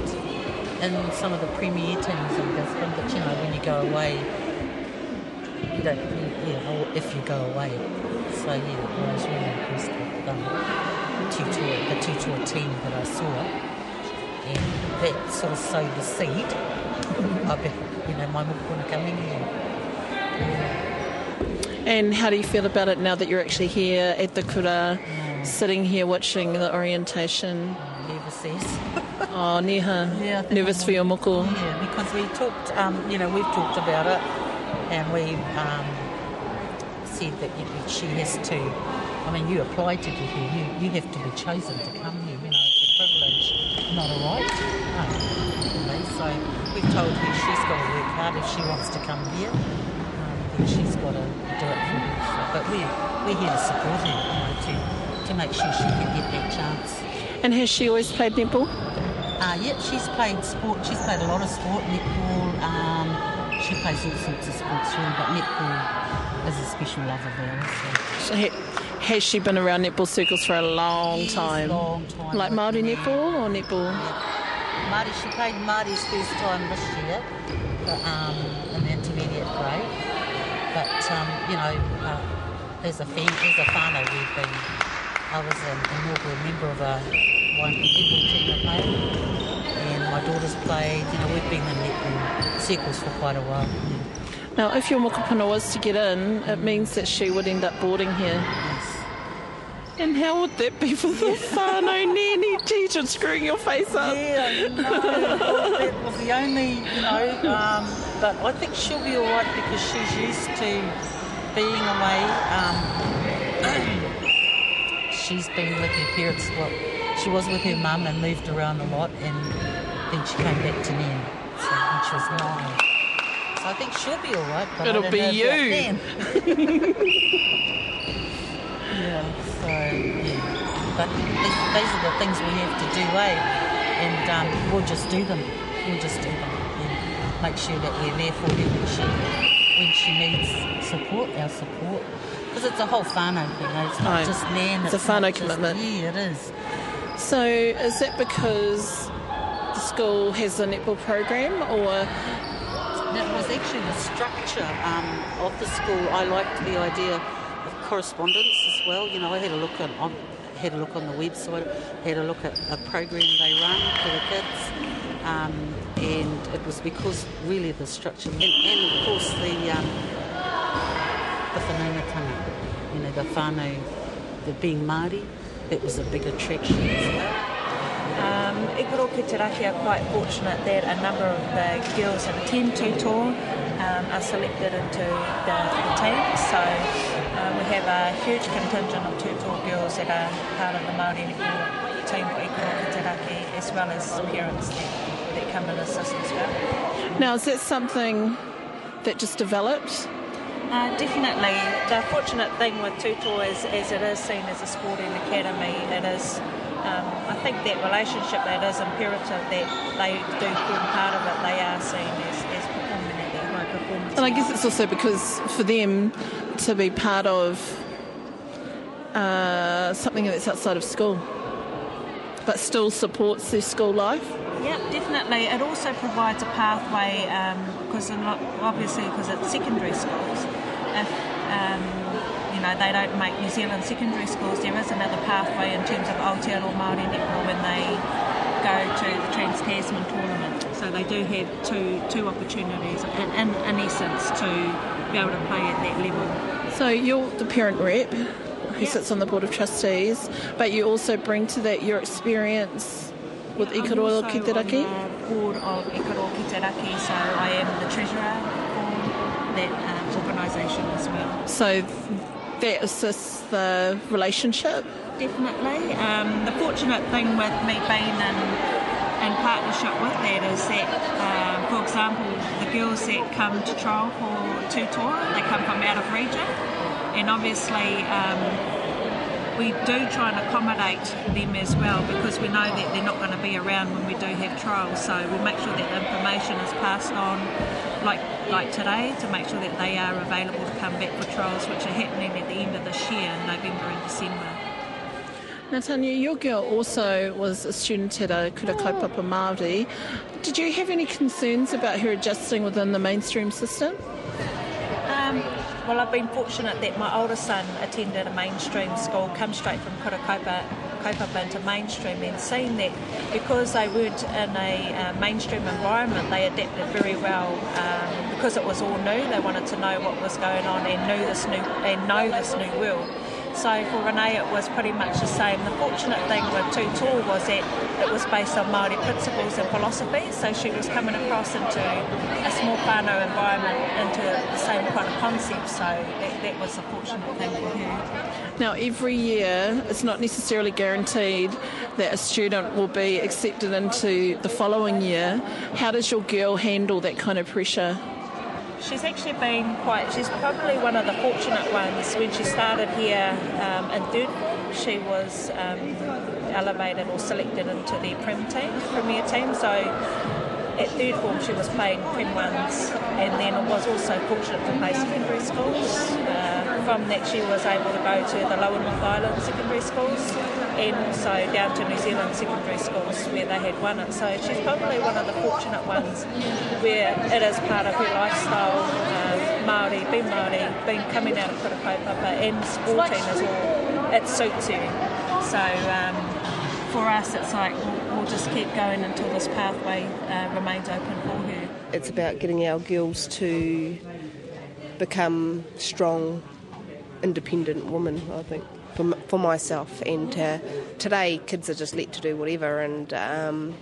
in some of the premier teams in Gisborne, but you know, when you go away, you don't, you, know, if you go away. So yeah, I was really impressed with um, Tutoa, the Tutoa team that I saw, and that sort of sowed the seed (laughs) of, you know, my mokopuna coming here. And how do you feel about it now that you're actually here at the kura, sitting here watching the orientation? Nervous, yes. Oh, Neha. Yeah, Nervous for your moko. Yeah, because we talked, um, you know, we've talked about it, and we um, said that you know, she has to. I mean, you applied to get here. You, you have to be chosen to come here. You know, it's a privilege, not a right. You so we've told her she's got to work hard if she wants to come here. Um, then she's got to do it for her. So, but we're we're here to support her, you know, to to make sure she can get that chance. And has she always played netball? Uh, yep, she's played sport. She's played a lot of sport, netball. Um, she plays all sorts of sports really, but netball is a special love of hers. So. So ha- has she been around netball circles for a long Yes, time? long time. Like Māori netball or netball? Marty, she played Marty's first time this year but, um, in the intermediate grade. But, um, you know, uh, there's a fam- there's a whānau we've been, I was an inaugural member of a one netball team at home and my daughter's played, you know, we've been in netball circles for quite a while. Now, if your mokopuna was to get in, it means that she would end up boarding here. And how would that be for the (laughs) whānau nanny teacher screwing your face up? Yeah, no, that was the only, you know, um, but I think she'll be all right because she's used to being away. Um, (coughs) she's been with her parents, well, she was with her mum and moved around a lot, and then she came back to Nan, so when she was nine. So I think she'll be all right. But It'll be you. (laughs) Yeah, so yeah. But these, these are the things we have to do, eh? And um, we'll just do them. We'll just do them. And make sure that we're there for her when she, when she needs support, our support. Because it's a whole whānau thing, eh? It's not Aye. just Nan. It's a not whānau just- commitment. Yeah, it is. So, is that because the school has a netball program, or That was actually the structure um, of the school. I liked the idea of correspondence as well. You know, I had a look on had a look on the website, had a look at a program they run for the kids, um, and it was because really the structure and, and of course the um, the whanaungatanga, you know, the whānau, the being Māori, that was a big attraction as well. Um, Ikaroa ki te raki are quite fortunate that a number of the girls that attend Tutoa um, are selected into the, the team. So uh, we have a huge contingent of Tutoa girls that are part of the Māori team for Ikaroa ki te raki, as well as parents that, that come and assist as well. now is that something that just developed? Uh, definitely. The fortunate thing with Tutoa is, as it is seen as a sporting academy, it is. Um, I think that relationship that is imperative that they do form part of it. They are seen as, as performing at their high performance. And I guess it's also because for them to be part of uh, something that's outside of school, but still supports their school life. Yeah, definitely. It also provides a pathway because obviously because it's secondary schools. If um, you know they don't make New Zealand secondary schools, there is another pathway in terms of Aotearoa Māori netball when they go to the Trans Tasman tournament. So they do have two two opportunities in, in, in essence to be able to play at that level. So you're the parent rep who sits on the board of trustees, but you also bring to that your experience with Ikaroa I'm also on the board of Ikaroa Ki Te so I am the treasurer for that um, organisation as well. So that assists the relationship. Definitely. Um, the fortunate thing with me being in, in partnership with that is that, uh, for example, the girls that come to trial for Tutoa, they come from out of region, and obviously um, we do try and accommodate them as well because we know that they're not going to be around when we do have trials. So we'll make sure that the information is passed on, like like today, to make sure that they are available to come back for trials, which are happening at the end of this year, in November and December. Now, Tanya, your girl also was a student at a Kura Kaupapa Māori. Did you have any concerns about her adjusting within the mainstream system? Um, well, I've been fortunate that my older son attended a mainstream school, come straight from Kura Kaupapa into mainstream, and seen that because they weren't in a uh, mainstream environment, they adapted very well. Um, because it was all new, they wanted to know what was going on and knew this new and know this new world. So for Renee, it was pretty much the same. The fortunate thing with Tutoa was that it was based on Māori principles and philosophy. So she was coming across into a small whānau environment, into the same kind of concept. So that, that was a fortunate thing for her. Now, every year, it's not necessarily guaranteed that a student will be accepted into the following year. How does your girl handle that kind of pressure? She's actually been quite, she's probably one of the fortunate ones. When she started here um, in third she was um, elevated or selected into the Prem team, Premier team. So at third form, she was playing Prem ones and then was also fortunate to play secondary schools. Uh, from that, she was able to go to the Lower North Island secondary schools and also down to New Zealand secondary schools where they had won it. So she's probably one of the fortunate ones where it is part of her lifestyle, um, Māori, being Māori, being coming out of Kura Kaupapa and sporting as well. It suits her. So um, for us, it's like we'll just keep going until this pathway uh, remains open for her. It's about getting our girls to become strong, independent women, I think, for, for myself. And uh, today, kids are just let to do whatever and um,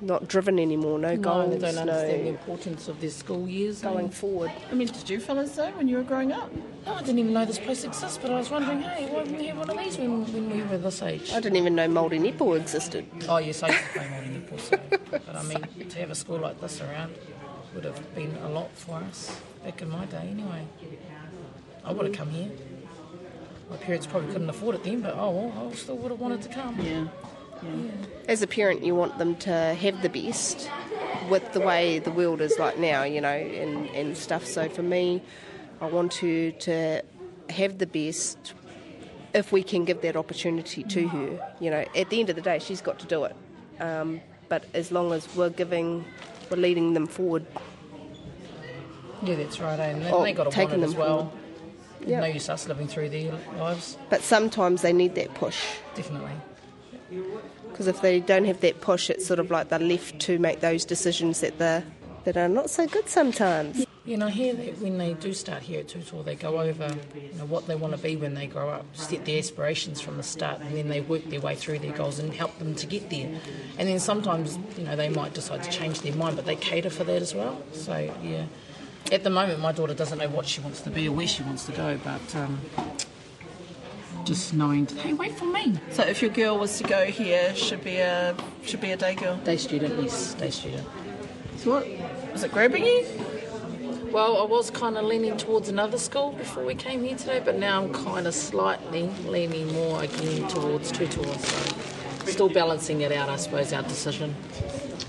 not driven anymore, no, No, goals, they don't understand the importance of their school years. going forward. I mean, did you fellas though when you were growing up? No, I didn't even know this place exists, but I was wondering, hey, why didn't we have one of these when, when we were this age? I didn't even know Māori netball existed. Oh, yes, I used to play Māori netball, so. But I mean, to have a school like this around would have been a lot for us back in my day, anyway. I would have come here. My parents probably couldn't afford it then, but oh well, I still would have wanted to come. Yeah. As a parent, you want them to have the best with the way the world is like now, you know, and, and stuff. So for me, I want her to have the best if we can give that opportunity to her. You know, at the end of the day, she's got to do it. Um, but as long as we're giving, we're leading them forward. Yeah, that's right, eh? and they, Oh, they got to want it them as well. forward. Yeah. No use us living through their lives. But sometimes they need that push. Definitely. Because if they don't have that push, it's sort of like they're left to make those decisions that, they're, that are not so good sometimes. You know, hear that when they do start here at Tutoa, they go over you know, what they want to be when they grow up, set their aspirations from the start, and then they work their way through their goals and help them to get there. And then sometimes, you know, they might decide to change their mind, but they cater for that as well. So, yeah. At the moment, my daughter doesn't know what she wants to be or where she wants to go, but um, just knowing, hey, wait for me. So if your girl was to go here, should be a should be a day girl. Day student, yes, day student. So what was it grabbing you? Well, I was kind of leaning towards another school before we came here today, but now I'm kind of slightly leaning more again towards Tutoa. So still balancing it out, I suppose, our decision.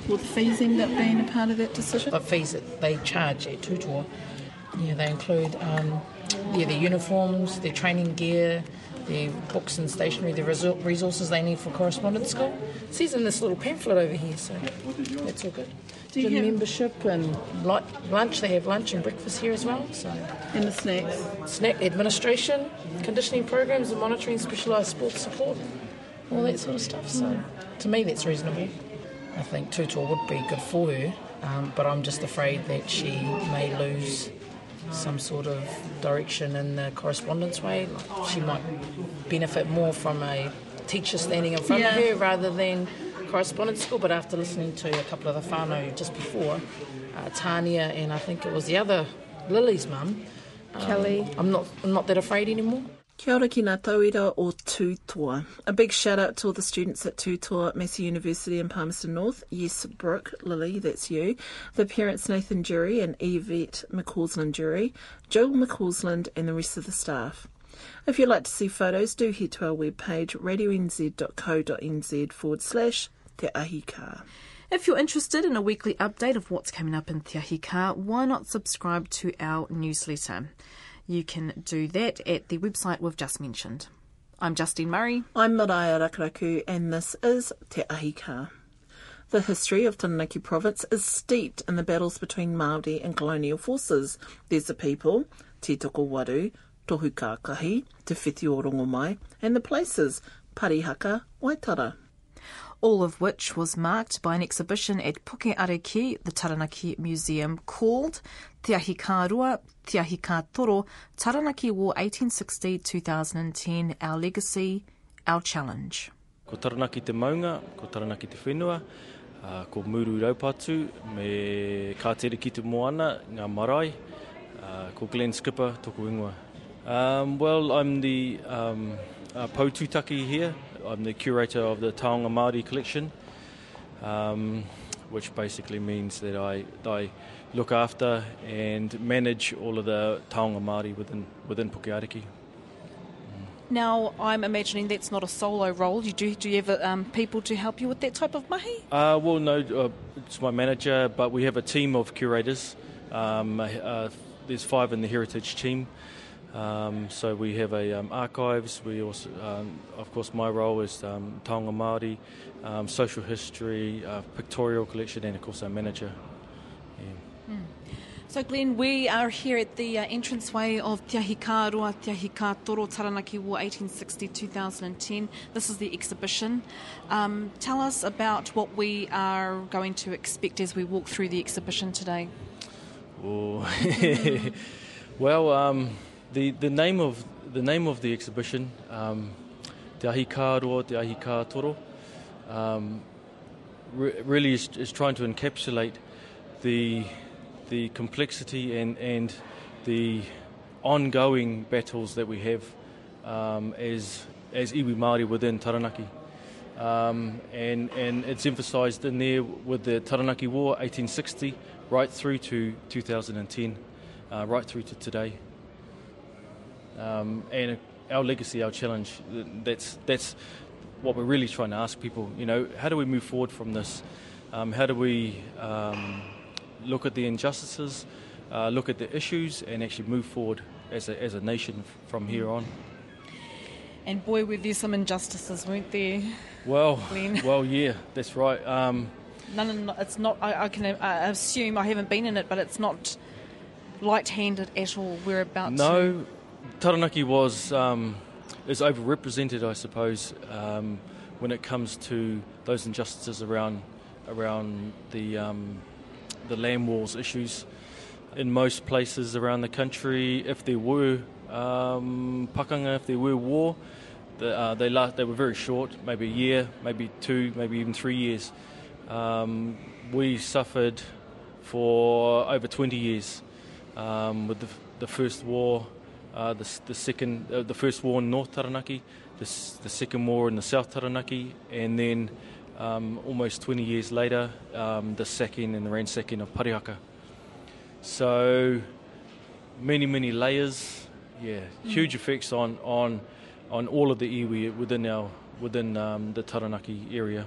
Will the fees end up being a part of that decision? The fees that they charge at Tutoa, yeah, they include um, yeah, their uniforms, their training gear, their books and stationery, the resor- resources they need for correspondence school. It says in this little pamphlet over here, so that's all good. Do you have- membership and lunch. They have lunch and breakfast here as well. So and the snacks. Snack administration, conditioning programs, and monitoring specialised sports support, all that sort of stuff. So to me, that's reasonable. I think Tutoa would be good for her, um, but I'm just afraid that she may lose some sort of direction in the correspondence way. Like she might benefit more from a teacher standing in front of her rather than correspondence school, but after listening to a couple of the whānau just before, uh, Tania and I think it was the other Lily's mum, um, Kelly. I'm not I'm not that afraid anymore. Kia ora ki ngā tauira o. A big shout out to all the students at Tūtoa Massey University in Palmerston North. Yes, Brooke, Lily, that's you. The parents Nathan Durie and Yvette McCausland Durie, Joel McCausland and the rest of the staff. If you'd like to see photos, do head to our webpage radionz.co.nz forward slash Te Ahi Kaa. If you're interested in a weekly update of what's coming up in Te Ahi Kaa, why not subscribe to our newsletter? You can do that at the website we've just mentioned. I'm Justine Murray. I'm Maraea Rakuraku, and this is Te Ahi Kaa. The history of Taranaki province is steeped in the battles between Māori and colonial forces. There's the people, Tītokowaru, Tohu Kākahi, Te Whiti o Rongomai, and the places, Parihaka, Waitara. All of which was marked by an exhibition at Puke Areki, the Taranaki Museum, called Te Ahi Te Ahikatoro, Taranaki War 1860-2010, Our Legacy, Our Challenge. Ko Taranaki te maunga, ko Taranaki te whenua, uh, ko Muru Raupatu, me Kātere ki te moana, ngā marae, uh, ko Glenn Skipper, toko ingoa. Um, well, I'm the um, uh, Paututaki here. I'm the curator of the Taonga Māori collection, um, which basically means that I, I look after and manage all of the Taonga Māori within, within Pukeareki. Now, I'm imagining that's not a solo role. You do, do you have um, people to help you with that type of mahi? Uh, well, no, uh, it's my manager, but we have a team of curators. Um, uh, there's five in the heritage team. Um, so we have a um, archives. We also, um, of course, my role is um, Taonga Māori, um, social history, uh, pictorial collection, and of course our manager. Yeah. Mm. So, Glenn, we are here at the uh, entranceway of Te Ahi Kārua, Te Ahi Toro Taranaki War 1860-2010. This is the exhibition. Um, tell us about what we are going to expect as we walk through the exhibition today. Oh. (laughs) well, um, the, the name of the name of the exhibition, um, Te Ahi Kāroa, Te Ahi Kātoro, um, re- really is, is trying to encapsulate the the complexity and, and the ongoing battles that we have um, as as iwi Māori within Taranaki. Um, and, and it's emphasised in there with the Taranaki War, 1860, right through to 2010, uh, right through to today. Um, and our legacy, our challenge, that's, that's what we're really trying to ask people. You know, how do we move forward from this? Um, how do we um, look at the injustices, uh, look at the issues, and actually move forward as a, as a nation from here on? And boy, were there some injustices, weren't there? Well, Glenn? (laughs) well, yeah, that's right. Um, None, it's not. I, I can assume I haven't been in it, but it's not light-handed at all. We're about no, to. Taranaki was um, is overrepresented, I suppose, um, when it comes to those injustices around around the um, the land wars issues. In most places around the country, if there were um, pakanga, if there were war, the, uh, they they were very short, maybe a year, maybe two, maybe even three years. Um, we suffered for over 20 years um, with the, the first war uh, the, the second, uh, the first war in North Taranaki, the, the second war in the South Taranaki, and then um, almost 20 years later, um, the sacking and the ransacking of Parihaka. So many, many layers, yeah, Mm. huge effects on, on, on all of the iwi within our within um, the Taranaki area,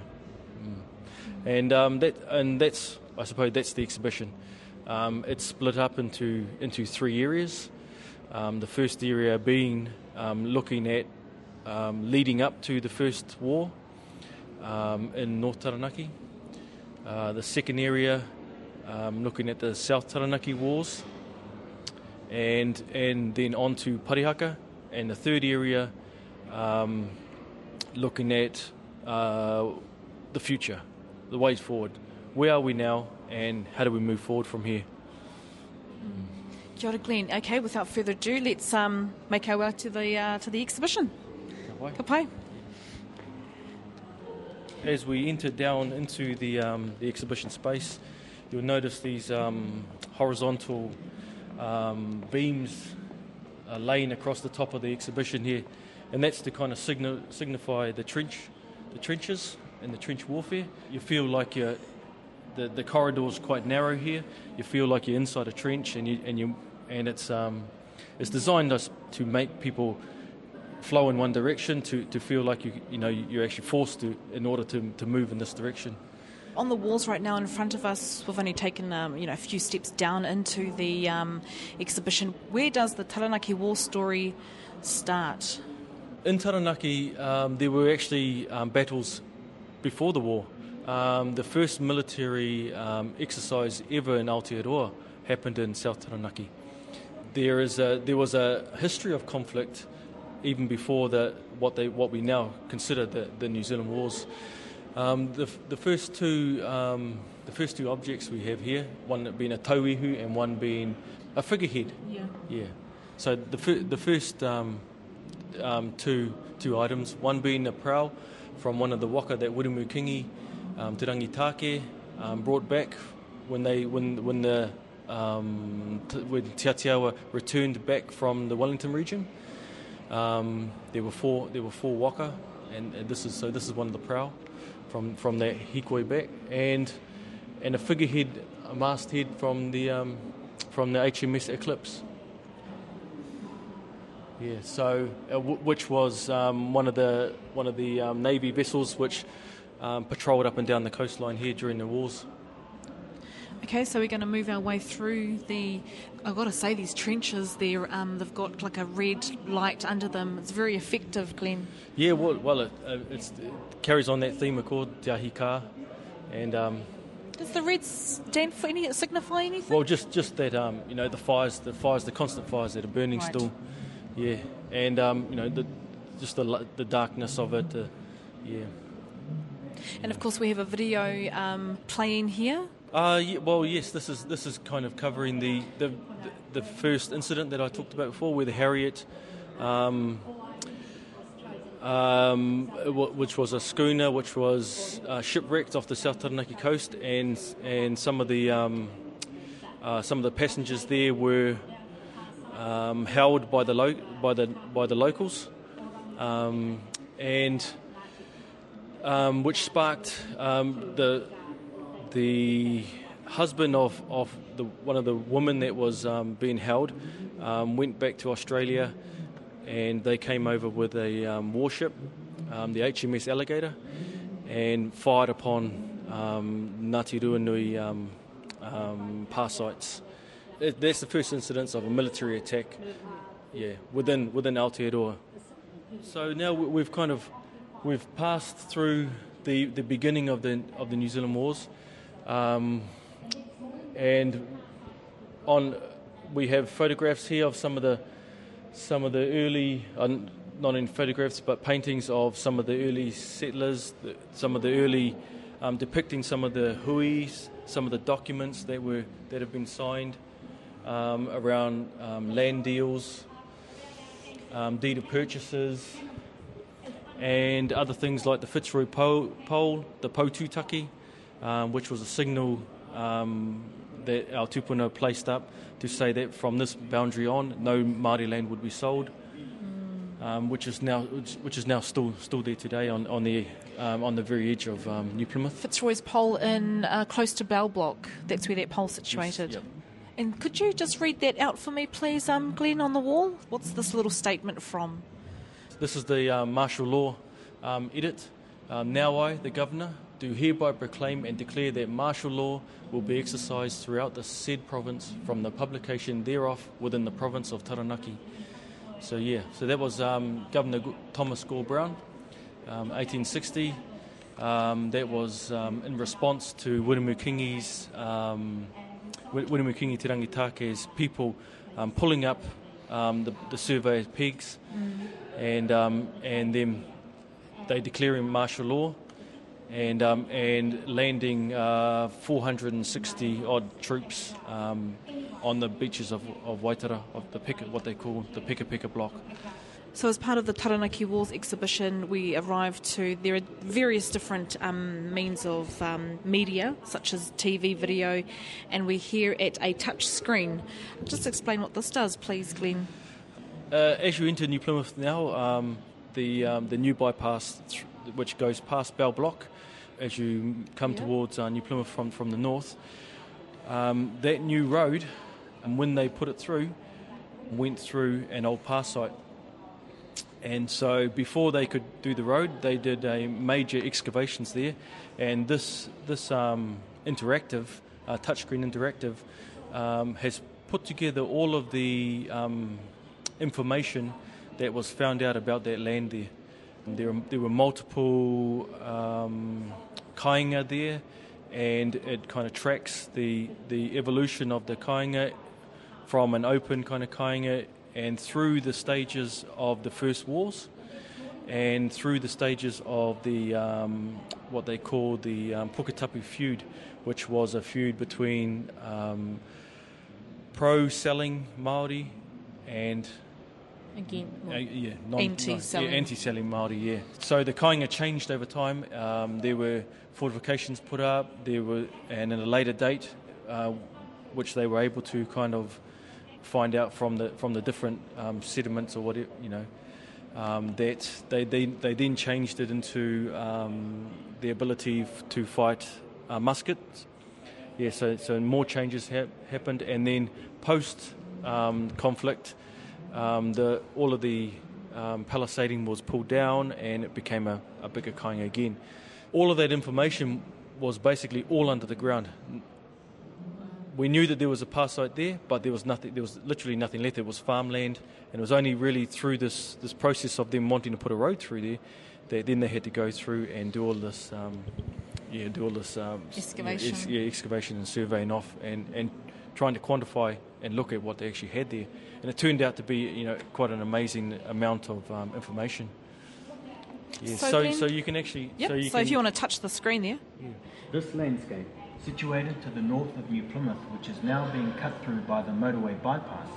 mm. and um, that and that's I suppose that's the exhibition. Um, it's split up into into three areas. Um, the first area being um, looking at um, leading up to the first war um, in North Taranaki. Uh, the second area um, looking at the South Taranaki wars, and and then on to Parihaka. And the third area um, looking at uh, the future, the ways forward. Where are we now, and how do we move forward from here? Kia ora, Glenn. Okay, without further ado, let's um, make our way to the uh, to the exhibition. Ka pai. As we enter down into the, um, the exhibition space, you'll notice these um, horizontal um, beams uh, laying across the top of the exhibition here, and that's to kind of signi- signify the trench, the trenches and the trench warfare. You feel like you're the, the corridor's quite narrow here. You feel like you're inside a trench, and you and you and it's um, it's designed us to make people flow in one direction to, to feel like you you know you're actually forced to in order to to move in this direction. On the walls right now in front of us, we've only taken um, you know a few steps down into the um, exhibition. Where does the Taranaki war story start? In Taranaki, um, there were actually um, battles before the war. Um, the first military um, exercise ever in Aotearoa happened in South Taranaki. There is a, there was a history of conflict even before the, what they what we now consider the, the New Zealand wars. Um, the, the first two um, the first two objects we have here, one being a tauihu and one being a figurehead. Yeah. Yeah. So the fir- the first um, um, two two items, one being a prow from one of the waka that Wiremu Kingi, um, Te um, brought back when they when when the um, t- when Te Atiawa returned back from the Wellington region. Um, there were four there were four waka, and, and this is so this is one of the prow from from that hikoi back, and and a figurehead, a masthead from the um, from the HMS Eclipse. Yeah, so uh, w- which was um, one of the one of the um, navy vessels which um, patrolled up and down the coastline here during the wars. Okay, so we're going to move our way through the. I've got to say, these trenches there, um, they've got like a red light under them. It's very effective, Glenn. Yeah, well, well it, uh, it's, it carries on that theme called Te Ahi Ka, and um, Does the red stand for any, signify anything? well, just just that um, you know the fires, the fires, the constant fires that are burning Right. still. Yeah, and um, you know the just the the darkness of it. Uh, yeah. And of course, we have a video um, playing here. Uh, yeah, well, yes, this is this is kind of covering the, the the first incident that I talked about before, the Harriet, um, um, which was a schooner which was uh, shipwrecked off the South Taranaki coast, and and some of the um, uh, some of the passengers there were um, held by the lo- by the by the locals, um, and um, which sparked the the husband of, of the, one of the women that was um, being held um, went back to Australia and they came over with a um, warship, um, the HMS Alligator, and fired upon um, Ngāti Ruanui um, um, parasites. It, that's the first incidence of a military attack, yeah, within within Aotearoa. So now we- we've kind of we've passed through the, the beginning of the of the New Zealand wars, um, and on we have photographs here of some of the some of the early uh, not in photographs but paintings of some of the early settlers, the, some of the early um, depicting some of the huis, some of the documents that were that have been signed um, around um, land deals, um, deed of purchases, and other things like the Fitzroy pole, pole the Pou Tūtaki, um, which was a signal um, that our tupuna placed up to say that from this boundary on, no Māori land would be sold. Um, which is now which, which is now still still there today on on the um, on the very edge of um, New Plymouth. Fitzroy's pole in uh, close to Bell Block. That's where that pole's situated. yep. And could you just read that out for me, please, um, Glenn, on the wall? What's this little statement from? This is the um, martial law um, edit. Um, now I, the Governor, do hereby proclaim and declare that martial law will be exercised throughout the said province from the publication thereof within the province of Taranaki. So yeah, so that was um, Governor Thomas Gore Browne, um, 1860. Um, that was um, in response to Wiremu Kingi's, um, Wiremu Te Rangitake's people um, pulling up um, the, the surveyor's pegs and um, and then they declaring martial law and um, and landing uh, 460 odd troops um, on the beaches of, of Waitara of the Pika, what they call the Pekapeka block. So, as part of the Taranaki Wars exhibition, we arrived to. There are various different um, means of um, media, such as TV, video, and we're here at a touch screen. Just explain what this does, please, Glenn. Uh, as you enter New Plymouth now, um, the um, the new bypass, th- which goes past Bell Block, as you come Yeah. towards uh, New Plymouth from from the north, um, that new road, and when they put it through, went through an old pass site. And so before they could do the road, they did a major excavations there, and this this um, interactive uh, touchscreen interactive um, has put together all of the um, information that was found out about that land there. And there, there were multiple um, kainga there, and it kind of tracks the the evolution of the kainga from an open kind of kainga and through the stages of the first wars and through the stages of the um, what they call the um, Puketapu feud, which was a feud between um, pro-selling Maori and Again, uh, yeah, anti-selling. yeah, anti-selling Maori. Yeah. So the kainga changed over time. Um, there were fortifications put up. There were, and at a later date, uh, which they were able to kind of find out from the from the different um, sediments or whatever you know. Um, that they, they they then changed it into um, the ability f- to fight uh, muskets. Yeah, so so more changes ha- happened, and then post um, conflict, um, the all of the um, palisading was pulled down, and it became a, a bigger kainga again. All of that information was basically all under the ground. We knew that there was a pass site there, but there was nothing. There was literally nothing left. It was farmland, and it was only really through this this process of them wanting to put a road through there that then they had to go through and do all this. Um, yeah, do all this um, Excavation. Yeah, ex- yeah, excavation and surveying off, and, and trying to quantify and look at what they actually had there. And it turned out to be, you know, quite an amazing amount of um, information. Yeah, So so Glenn- so you can actually Yep. so you so can if you want to touch the screen there. This landscape, situated to the north of New Plymouth, which is now being cut through by the motorway bypass,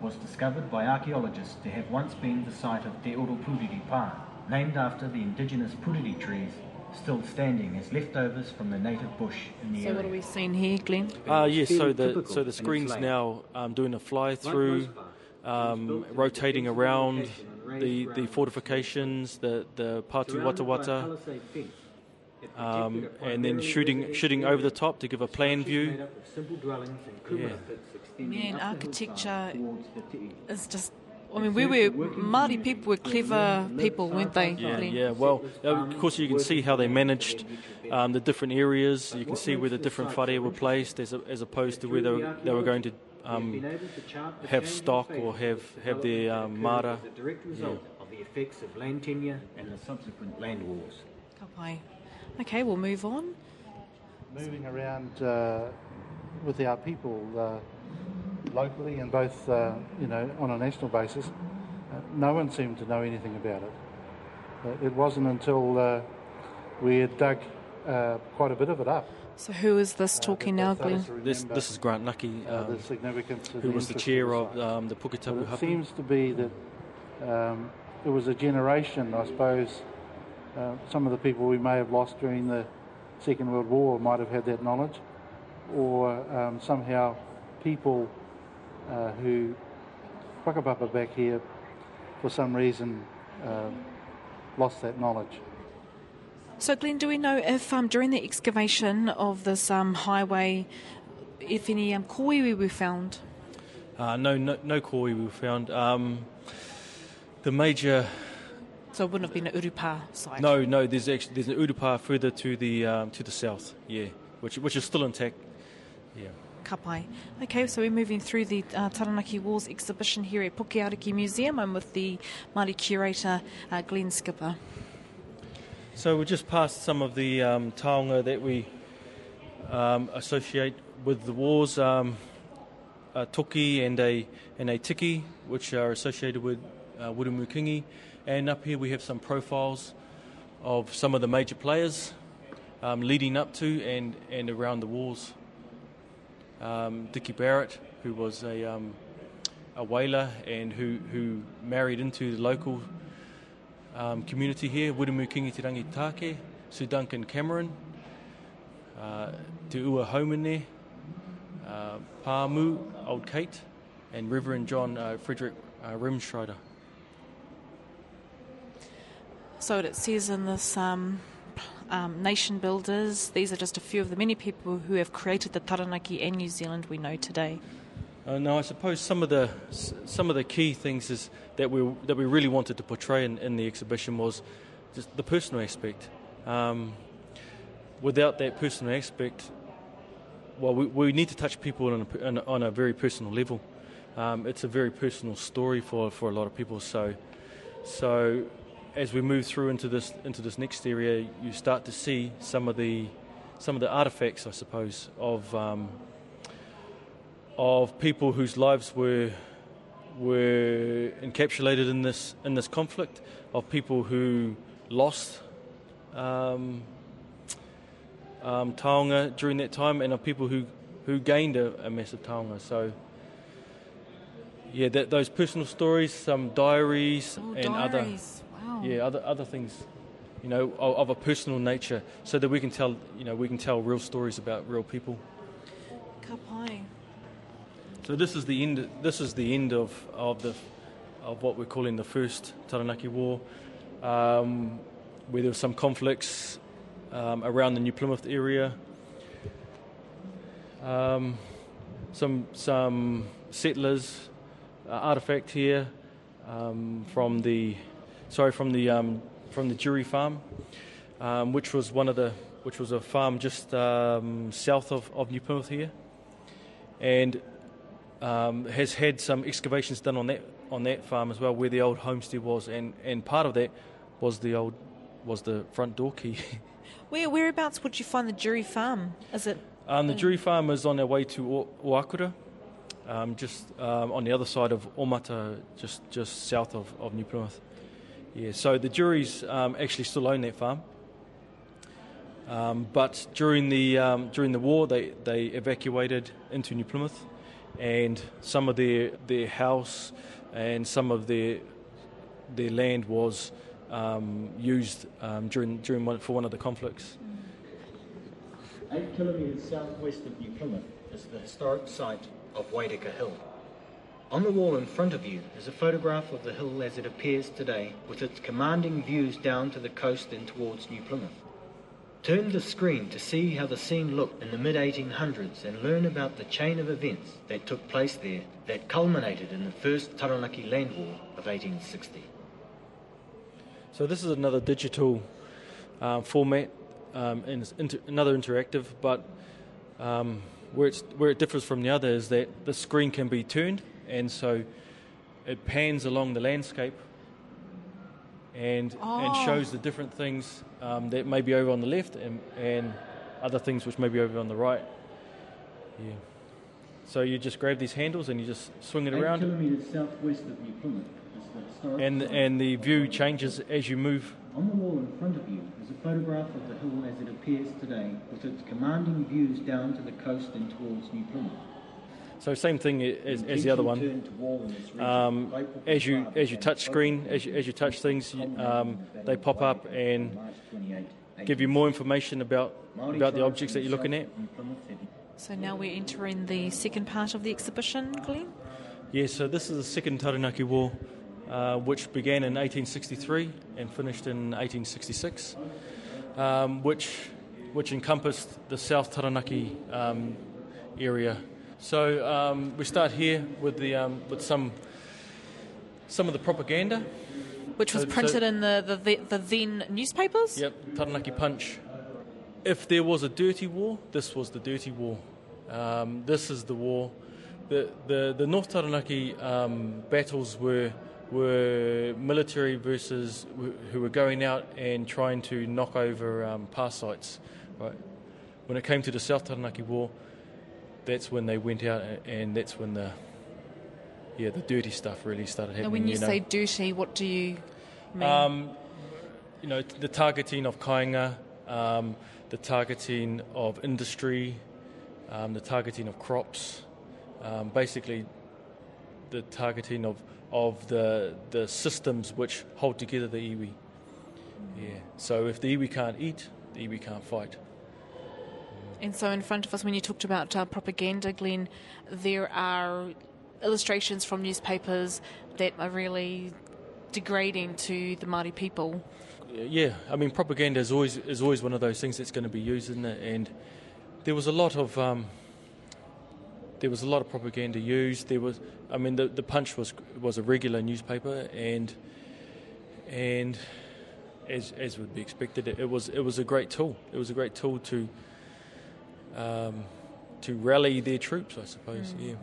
was discovered by archaeologists to have once been the site of Te Oro Puriri Pa, named after the indigenous puriri trees still standing as leftovers from the native bush in the So area. what are we seeing here, Glenn? Uh, yes, so the so the screen's now um, doing a fly through, um, rotating around the the fortifications, the the Patu Wata Wata, um, and then shooting shooting over the top to give a plan view. Yeah. Man, architecture is just. I mean, we were Māori people were clever people, weren't they? Yeah, yeah. Well, uh, of course, you can see how they managed um, the different areas. You can see where the different whare were placed, as, as opposed to where they were, they were going to um, have stock or have have their um, mara. The direct result of the effects of land tenure and the subsequent land wars. Kapai. Okay, we'll move on. moving around uh, with our people uh, locally and both, uh, you know, on a national basis, uh, no one seemed to know anything about it. Uh, it wasn't until uh, we had dug uh, quite a bit of it up. So who is this talking now, Glenn? This this is Grant Knuckey, uh, the um, significance of who the was the chair of of the um, the Puketapu it Hapu. seems to be that um, it was a generation, I suppose. Uh, some of the people we may have lost during the Second World War might have had that knowledge, or um, somehow people uh, who whakapapa back here for some reason uh, lost that knowledge. So, Glenn, do we know if um, during the excavation of this um, highway, if any um, koiwi were found? Uh, no, no, no koiwi found. Um, the major. So it wouldn't have been an Urupa site. No, no. There's actually there's an Urupa further to the um, to the south. Yeah, which which is still intact. Yeah. Kapai. Okay, so we're moving through the uh, Taranaki Wars exhibition here at Puke Ariki Museum. I'm with the Māori curator, uh, Glenn Skipper. So we just passed some of the um, taonga that we um, associate with the wars, um, a toki and a and a tiki, which are associated with uh, Wiremu Kingi. And up here we have some profiles of some of the major players um, leading up to and, and around the wars. Um, Dickie Barrett, who was a, um, a whaler and who, who married into the local um, community here, Wiremu Kingi Te Rangi Take, Sir Duncan Cameron, uh, Te Ua Haumene, uh, Pāmu, Old Kate, and Reverend John uh, Frederick uh. So it says in this um, um, Nation Builders, these are just a few of the many people who have created the Taranaki and New Zealand we know today. Uh, no, I suppose some of the some of the key things is that we that we really wanted to portray in, in the exhibition was just the personal aspect. Um, without that personal aspect, well, we, we need to touch people on a, on a, on a very personal level. Um, it's a very personal story for, for a lot of people. So, so as we move through into this into this next area, you start to see some of the some of the artifacts, I suppose, of um, of people whose lives were were encapsulated in this in this conflict, of people who lost um, um, taonga during that time, and of people who who gained a, a massive taonga. So. Yeah, that, those personal stories, some diaries, Oh, and diaries. other Wow. yeah other other things, you know, of, of a personal nature, so that we can tell you know we can tell real stories about real people. Kapai. So this is the end. This is the end of, of the of what we're calling the first Taranaki War, um, where there were some conflicts um, around the New Plymouth area. Um, some some settlers uh, artifact here um, from the sorry from the um, from the Jury farm, um, which was one of the which was a farm just um, south of, of New Plymouth here, and um, has had some excavations done on that on that farm as well, where the old homestead was, and, and part of that was the old was the front door key. (laughs) Where whereabouts would you find the jury farm? Is it? um, the Jury farm is on our way to o- Oakura, um, just um, on the other side of Omata, just just south of, of New Plymouth. Yeah, so the juries um, actually still own that farm. Um, but during the um, during the war, they, they evacuated into New Plymouth, and some of their their house and some of their their land was um, used um, during during one, for one of the conflicts. Eight kilometres southwest of New Plymouth is the historic site of Waireka Hill. On the wall in front of you is a photograph of the hill as it appears today, with its commanding views down to the coast and towards New Plymouth. Turn the screen to see how the scene looked in the mid 1800s and learn about the chain of events that took place there that culminated in the First Taranaki Land War of 1860. So this is another digital um, format, um, and it's inter- another interactive. But um, where where it differs from the other is that the screen can be turned, and so it pans along the landscape and and Oh. shows the different things um, that may be over on the left and and other things which may be over on the right. Yeah. So you just grab these handles and you just swing it Eight around. kilometres southwest of New Plymouth is the and site and the view changes as you move. On the wall in front of you is a photograph of the hill as it appears today, with its commanding views down to the coast and towards New Plymouth. So same thing as, as the other one. turn to wall in this region. Um, as you as you touch screen, as you, as you touch things, um, they pop up and give you more information about about the objects that you're looking at. So now we're entering the second part of the exhibition, Glenn. Yeah, so this is the second Taranaki War, uh, which began in 1863 and finished in 1866, um, which which encompassed the South Taranaki um, area. So um, we start here with the um, with some some of the propaganda, Which was So- so- printed in the, the, the, the then newspapers? Yep, Taranaki Punch. If there was a dirty war, this was the dirty war. Um, this is the war. The the, the North Taranaki um, battles were were military versus who were going out and trying to knock over um, sites. Right. When it came to the South Taranaki War, that's when they went out and that's when the yeah the dirty stuff really started happening. Now, when you, know. say dirty, what do you mean? Um, you know, the targeting of kainga, um, the targeting of industry, um, the targeting of crops, um, basically the targeting of of the the systems which hold together the iwi. Yeah. So if the iwi can't eat, the iwi can't fight. And so, in front of us, when you talked about uh, propaganda, Glenn, there are illustrations from newspapers that are really degrading to the Māori people. Yeah, I mean, propaganda is always is always one of those things that's going to be used, isn't it? And there was a lot of um, there was a lot of propaganda used. There was, I mean, the the Punch was was a regular newspaper, and and as as would be expected, it, it was it was a great tool. It was a great tool to um, to rally their troops, I suppose. Mm, yeah.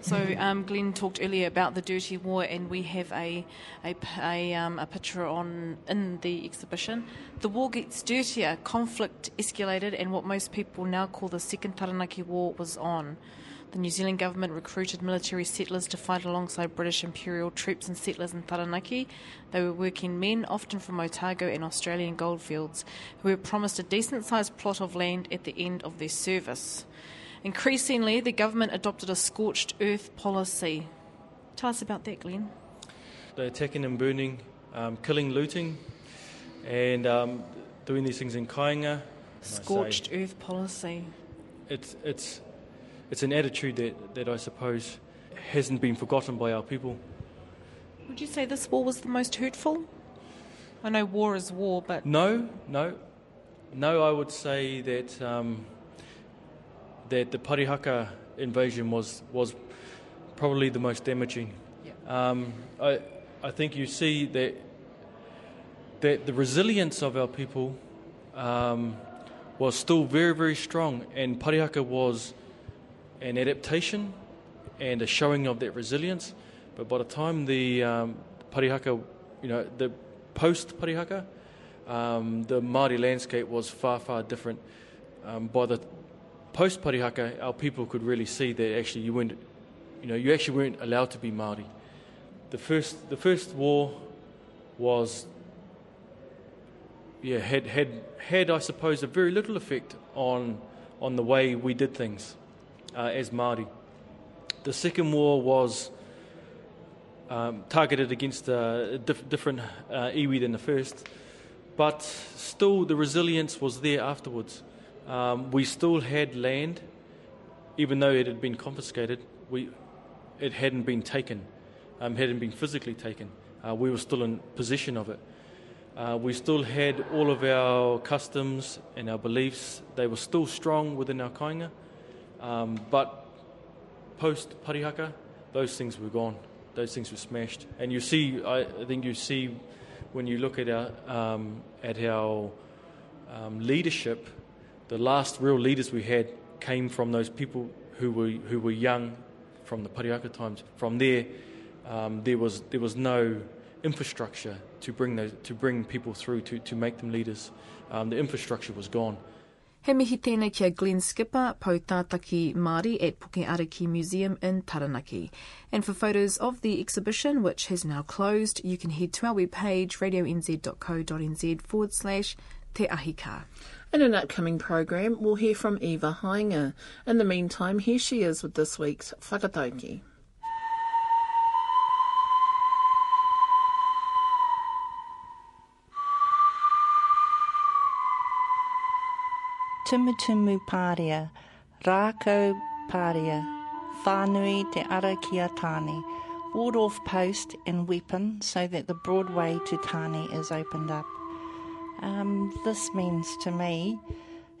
So um, Glenn talked earlier about the dirty war, and we have a a, a, um, a, picture on in the exhibition. The war gets dirtier. Conflict escalated, and what most people now call the Second Taranaki War was on. The New Zealand government recruited military settlers to fight alongside British Imperial troops and settlers in Taranaki. They were working men, often from Otago and Australian goldfields, who were promised a decent sized plot of land at the end of their service. Increasingly, the government adopted a scorched earth policy. Tell us about that, Glenn. They're attacking and burning, um, killing, looting, and um, doing these things in Kainga. Scorched earth policy. It's, it's, it's an attitude that, that I suppose hasn't been forgotten by our people. Would you say this war was the most hurtful? I know war is war, but. No, no. No, I would say that. Um, that the Parihaka invasion was was probably the most damaging. Yeah. Um, I I think you see that that the resilience of our people um, was still very very strong, and Parihaka was an adaptation and a showing of that resilience. But by the time the um, Parihaka, you know, the post Parihaka, um, the Māori landscape was far far different. Um, by the post Parihaka, our people could really see that actually you weren't, you know, you actually weren't allowed to be Maori. The first, the first war was, yeah, had had had I suppose a very little effect on on the way we did things uh, as Maori. The second war was um, targeted against a diff- different uh, iwi than the first, but still the resilience was there afterwards. Um, we still had land, even though it had been confiscated. We, it hadn't been taken, um, hadn't been physically taken. Uh, we were still in possession of it. Uh, we still had all of our customs and our beliefs. They were still strong within our kainga. Um, but post Parihaka, those things were gone. Those things were smashed. And you see, I, I think you see when you look at our, um, at our um, leadership, the last real leaders we had came from those people who were, who were young from the Parihaka times. From there, um, there, was, there was no infrastructure to bring, those, to bring people through, to, to make them leaders. Um, the infrastructure was gone. He mihi tēnei kia Glenn Skipper, Pou Tūtaki Māori at Puke Ariki Museum in Taranaki. And for photos of the exhibition, which has now closed, you can head to our webpage radionz.co.nz forward slash Te Ahi Kaa. In an upcoming program, we'll hear from Eva Hainger. In the meantime, here she is with this week's Whakatauki. Tumutumu Pāria, Rākau Pāria, Whānui Te Ara Kia Tāne, ward off post and weapon so that the broad way to Tāne is opened up. Um, this means to me,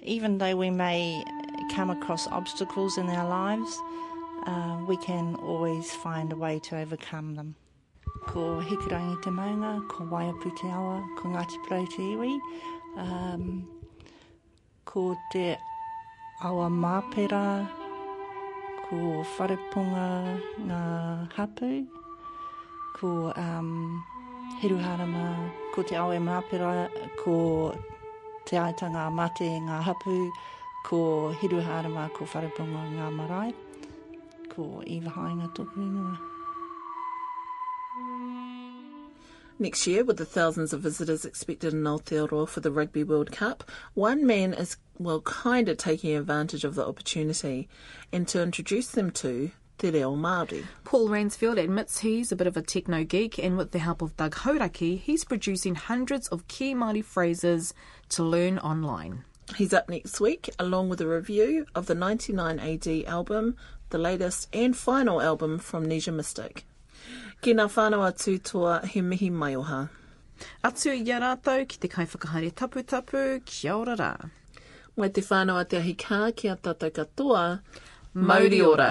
even though we may come across obstacles in our lives, uh, we can always find a way to overcome them. Ko Hikurangi Te Maunga, ko Waiapu Te Awa, ko Ngāti Porou Te Iwi, um, ko Te Awa Māpera, ko Wharepunga Ngā Hapu, ko um, Hiruharama, ko Te Awa Māpera, ko Te Aitanga Mate Ngā Hapu, ko Hiruharama, ko Wharepunga Ngā Marae, ko Iwa Hainga tōku ingoa. Next year, with the thousands of visitors expected in Aotearoa for the Rugby World Cup, one man is, well, kind of taking advantage of the opportunity and to introduce them to te reo Māori. Paul Ransfield admits he's a bit of a techno geek, and with the help of Doug Hauraki, he's producing hundreds of key Māori phrases to learn online. He's up next week, along with a review of the 99 AD album, the latest and final album from Nesian Mystik. Ki ngā whānau tūtoa he mihi mai oha. Atu i a rātou ki te kaiwhakahare tapu tapu, kia ora rā. Mai te whānau te ahi kā ki a tātou katoa, Mauri ora.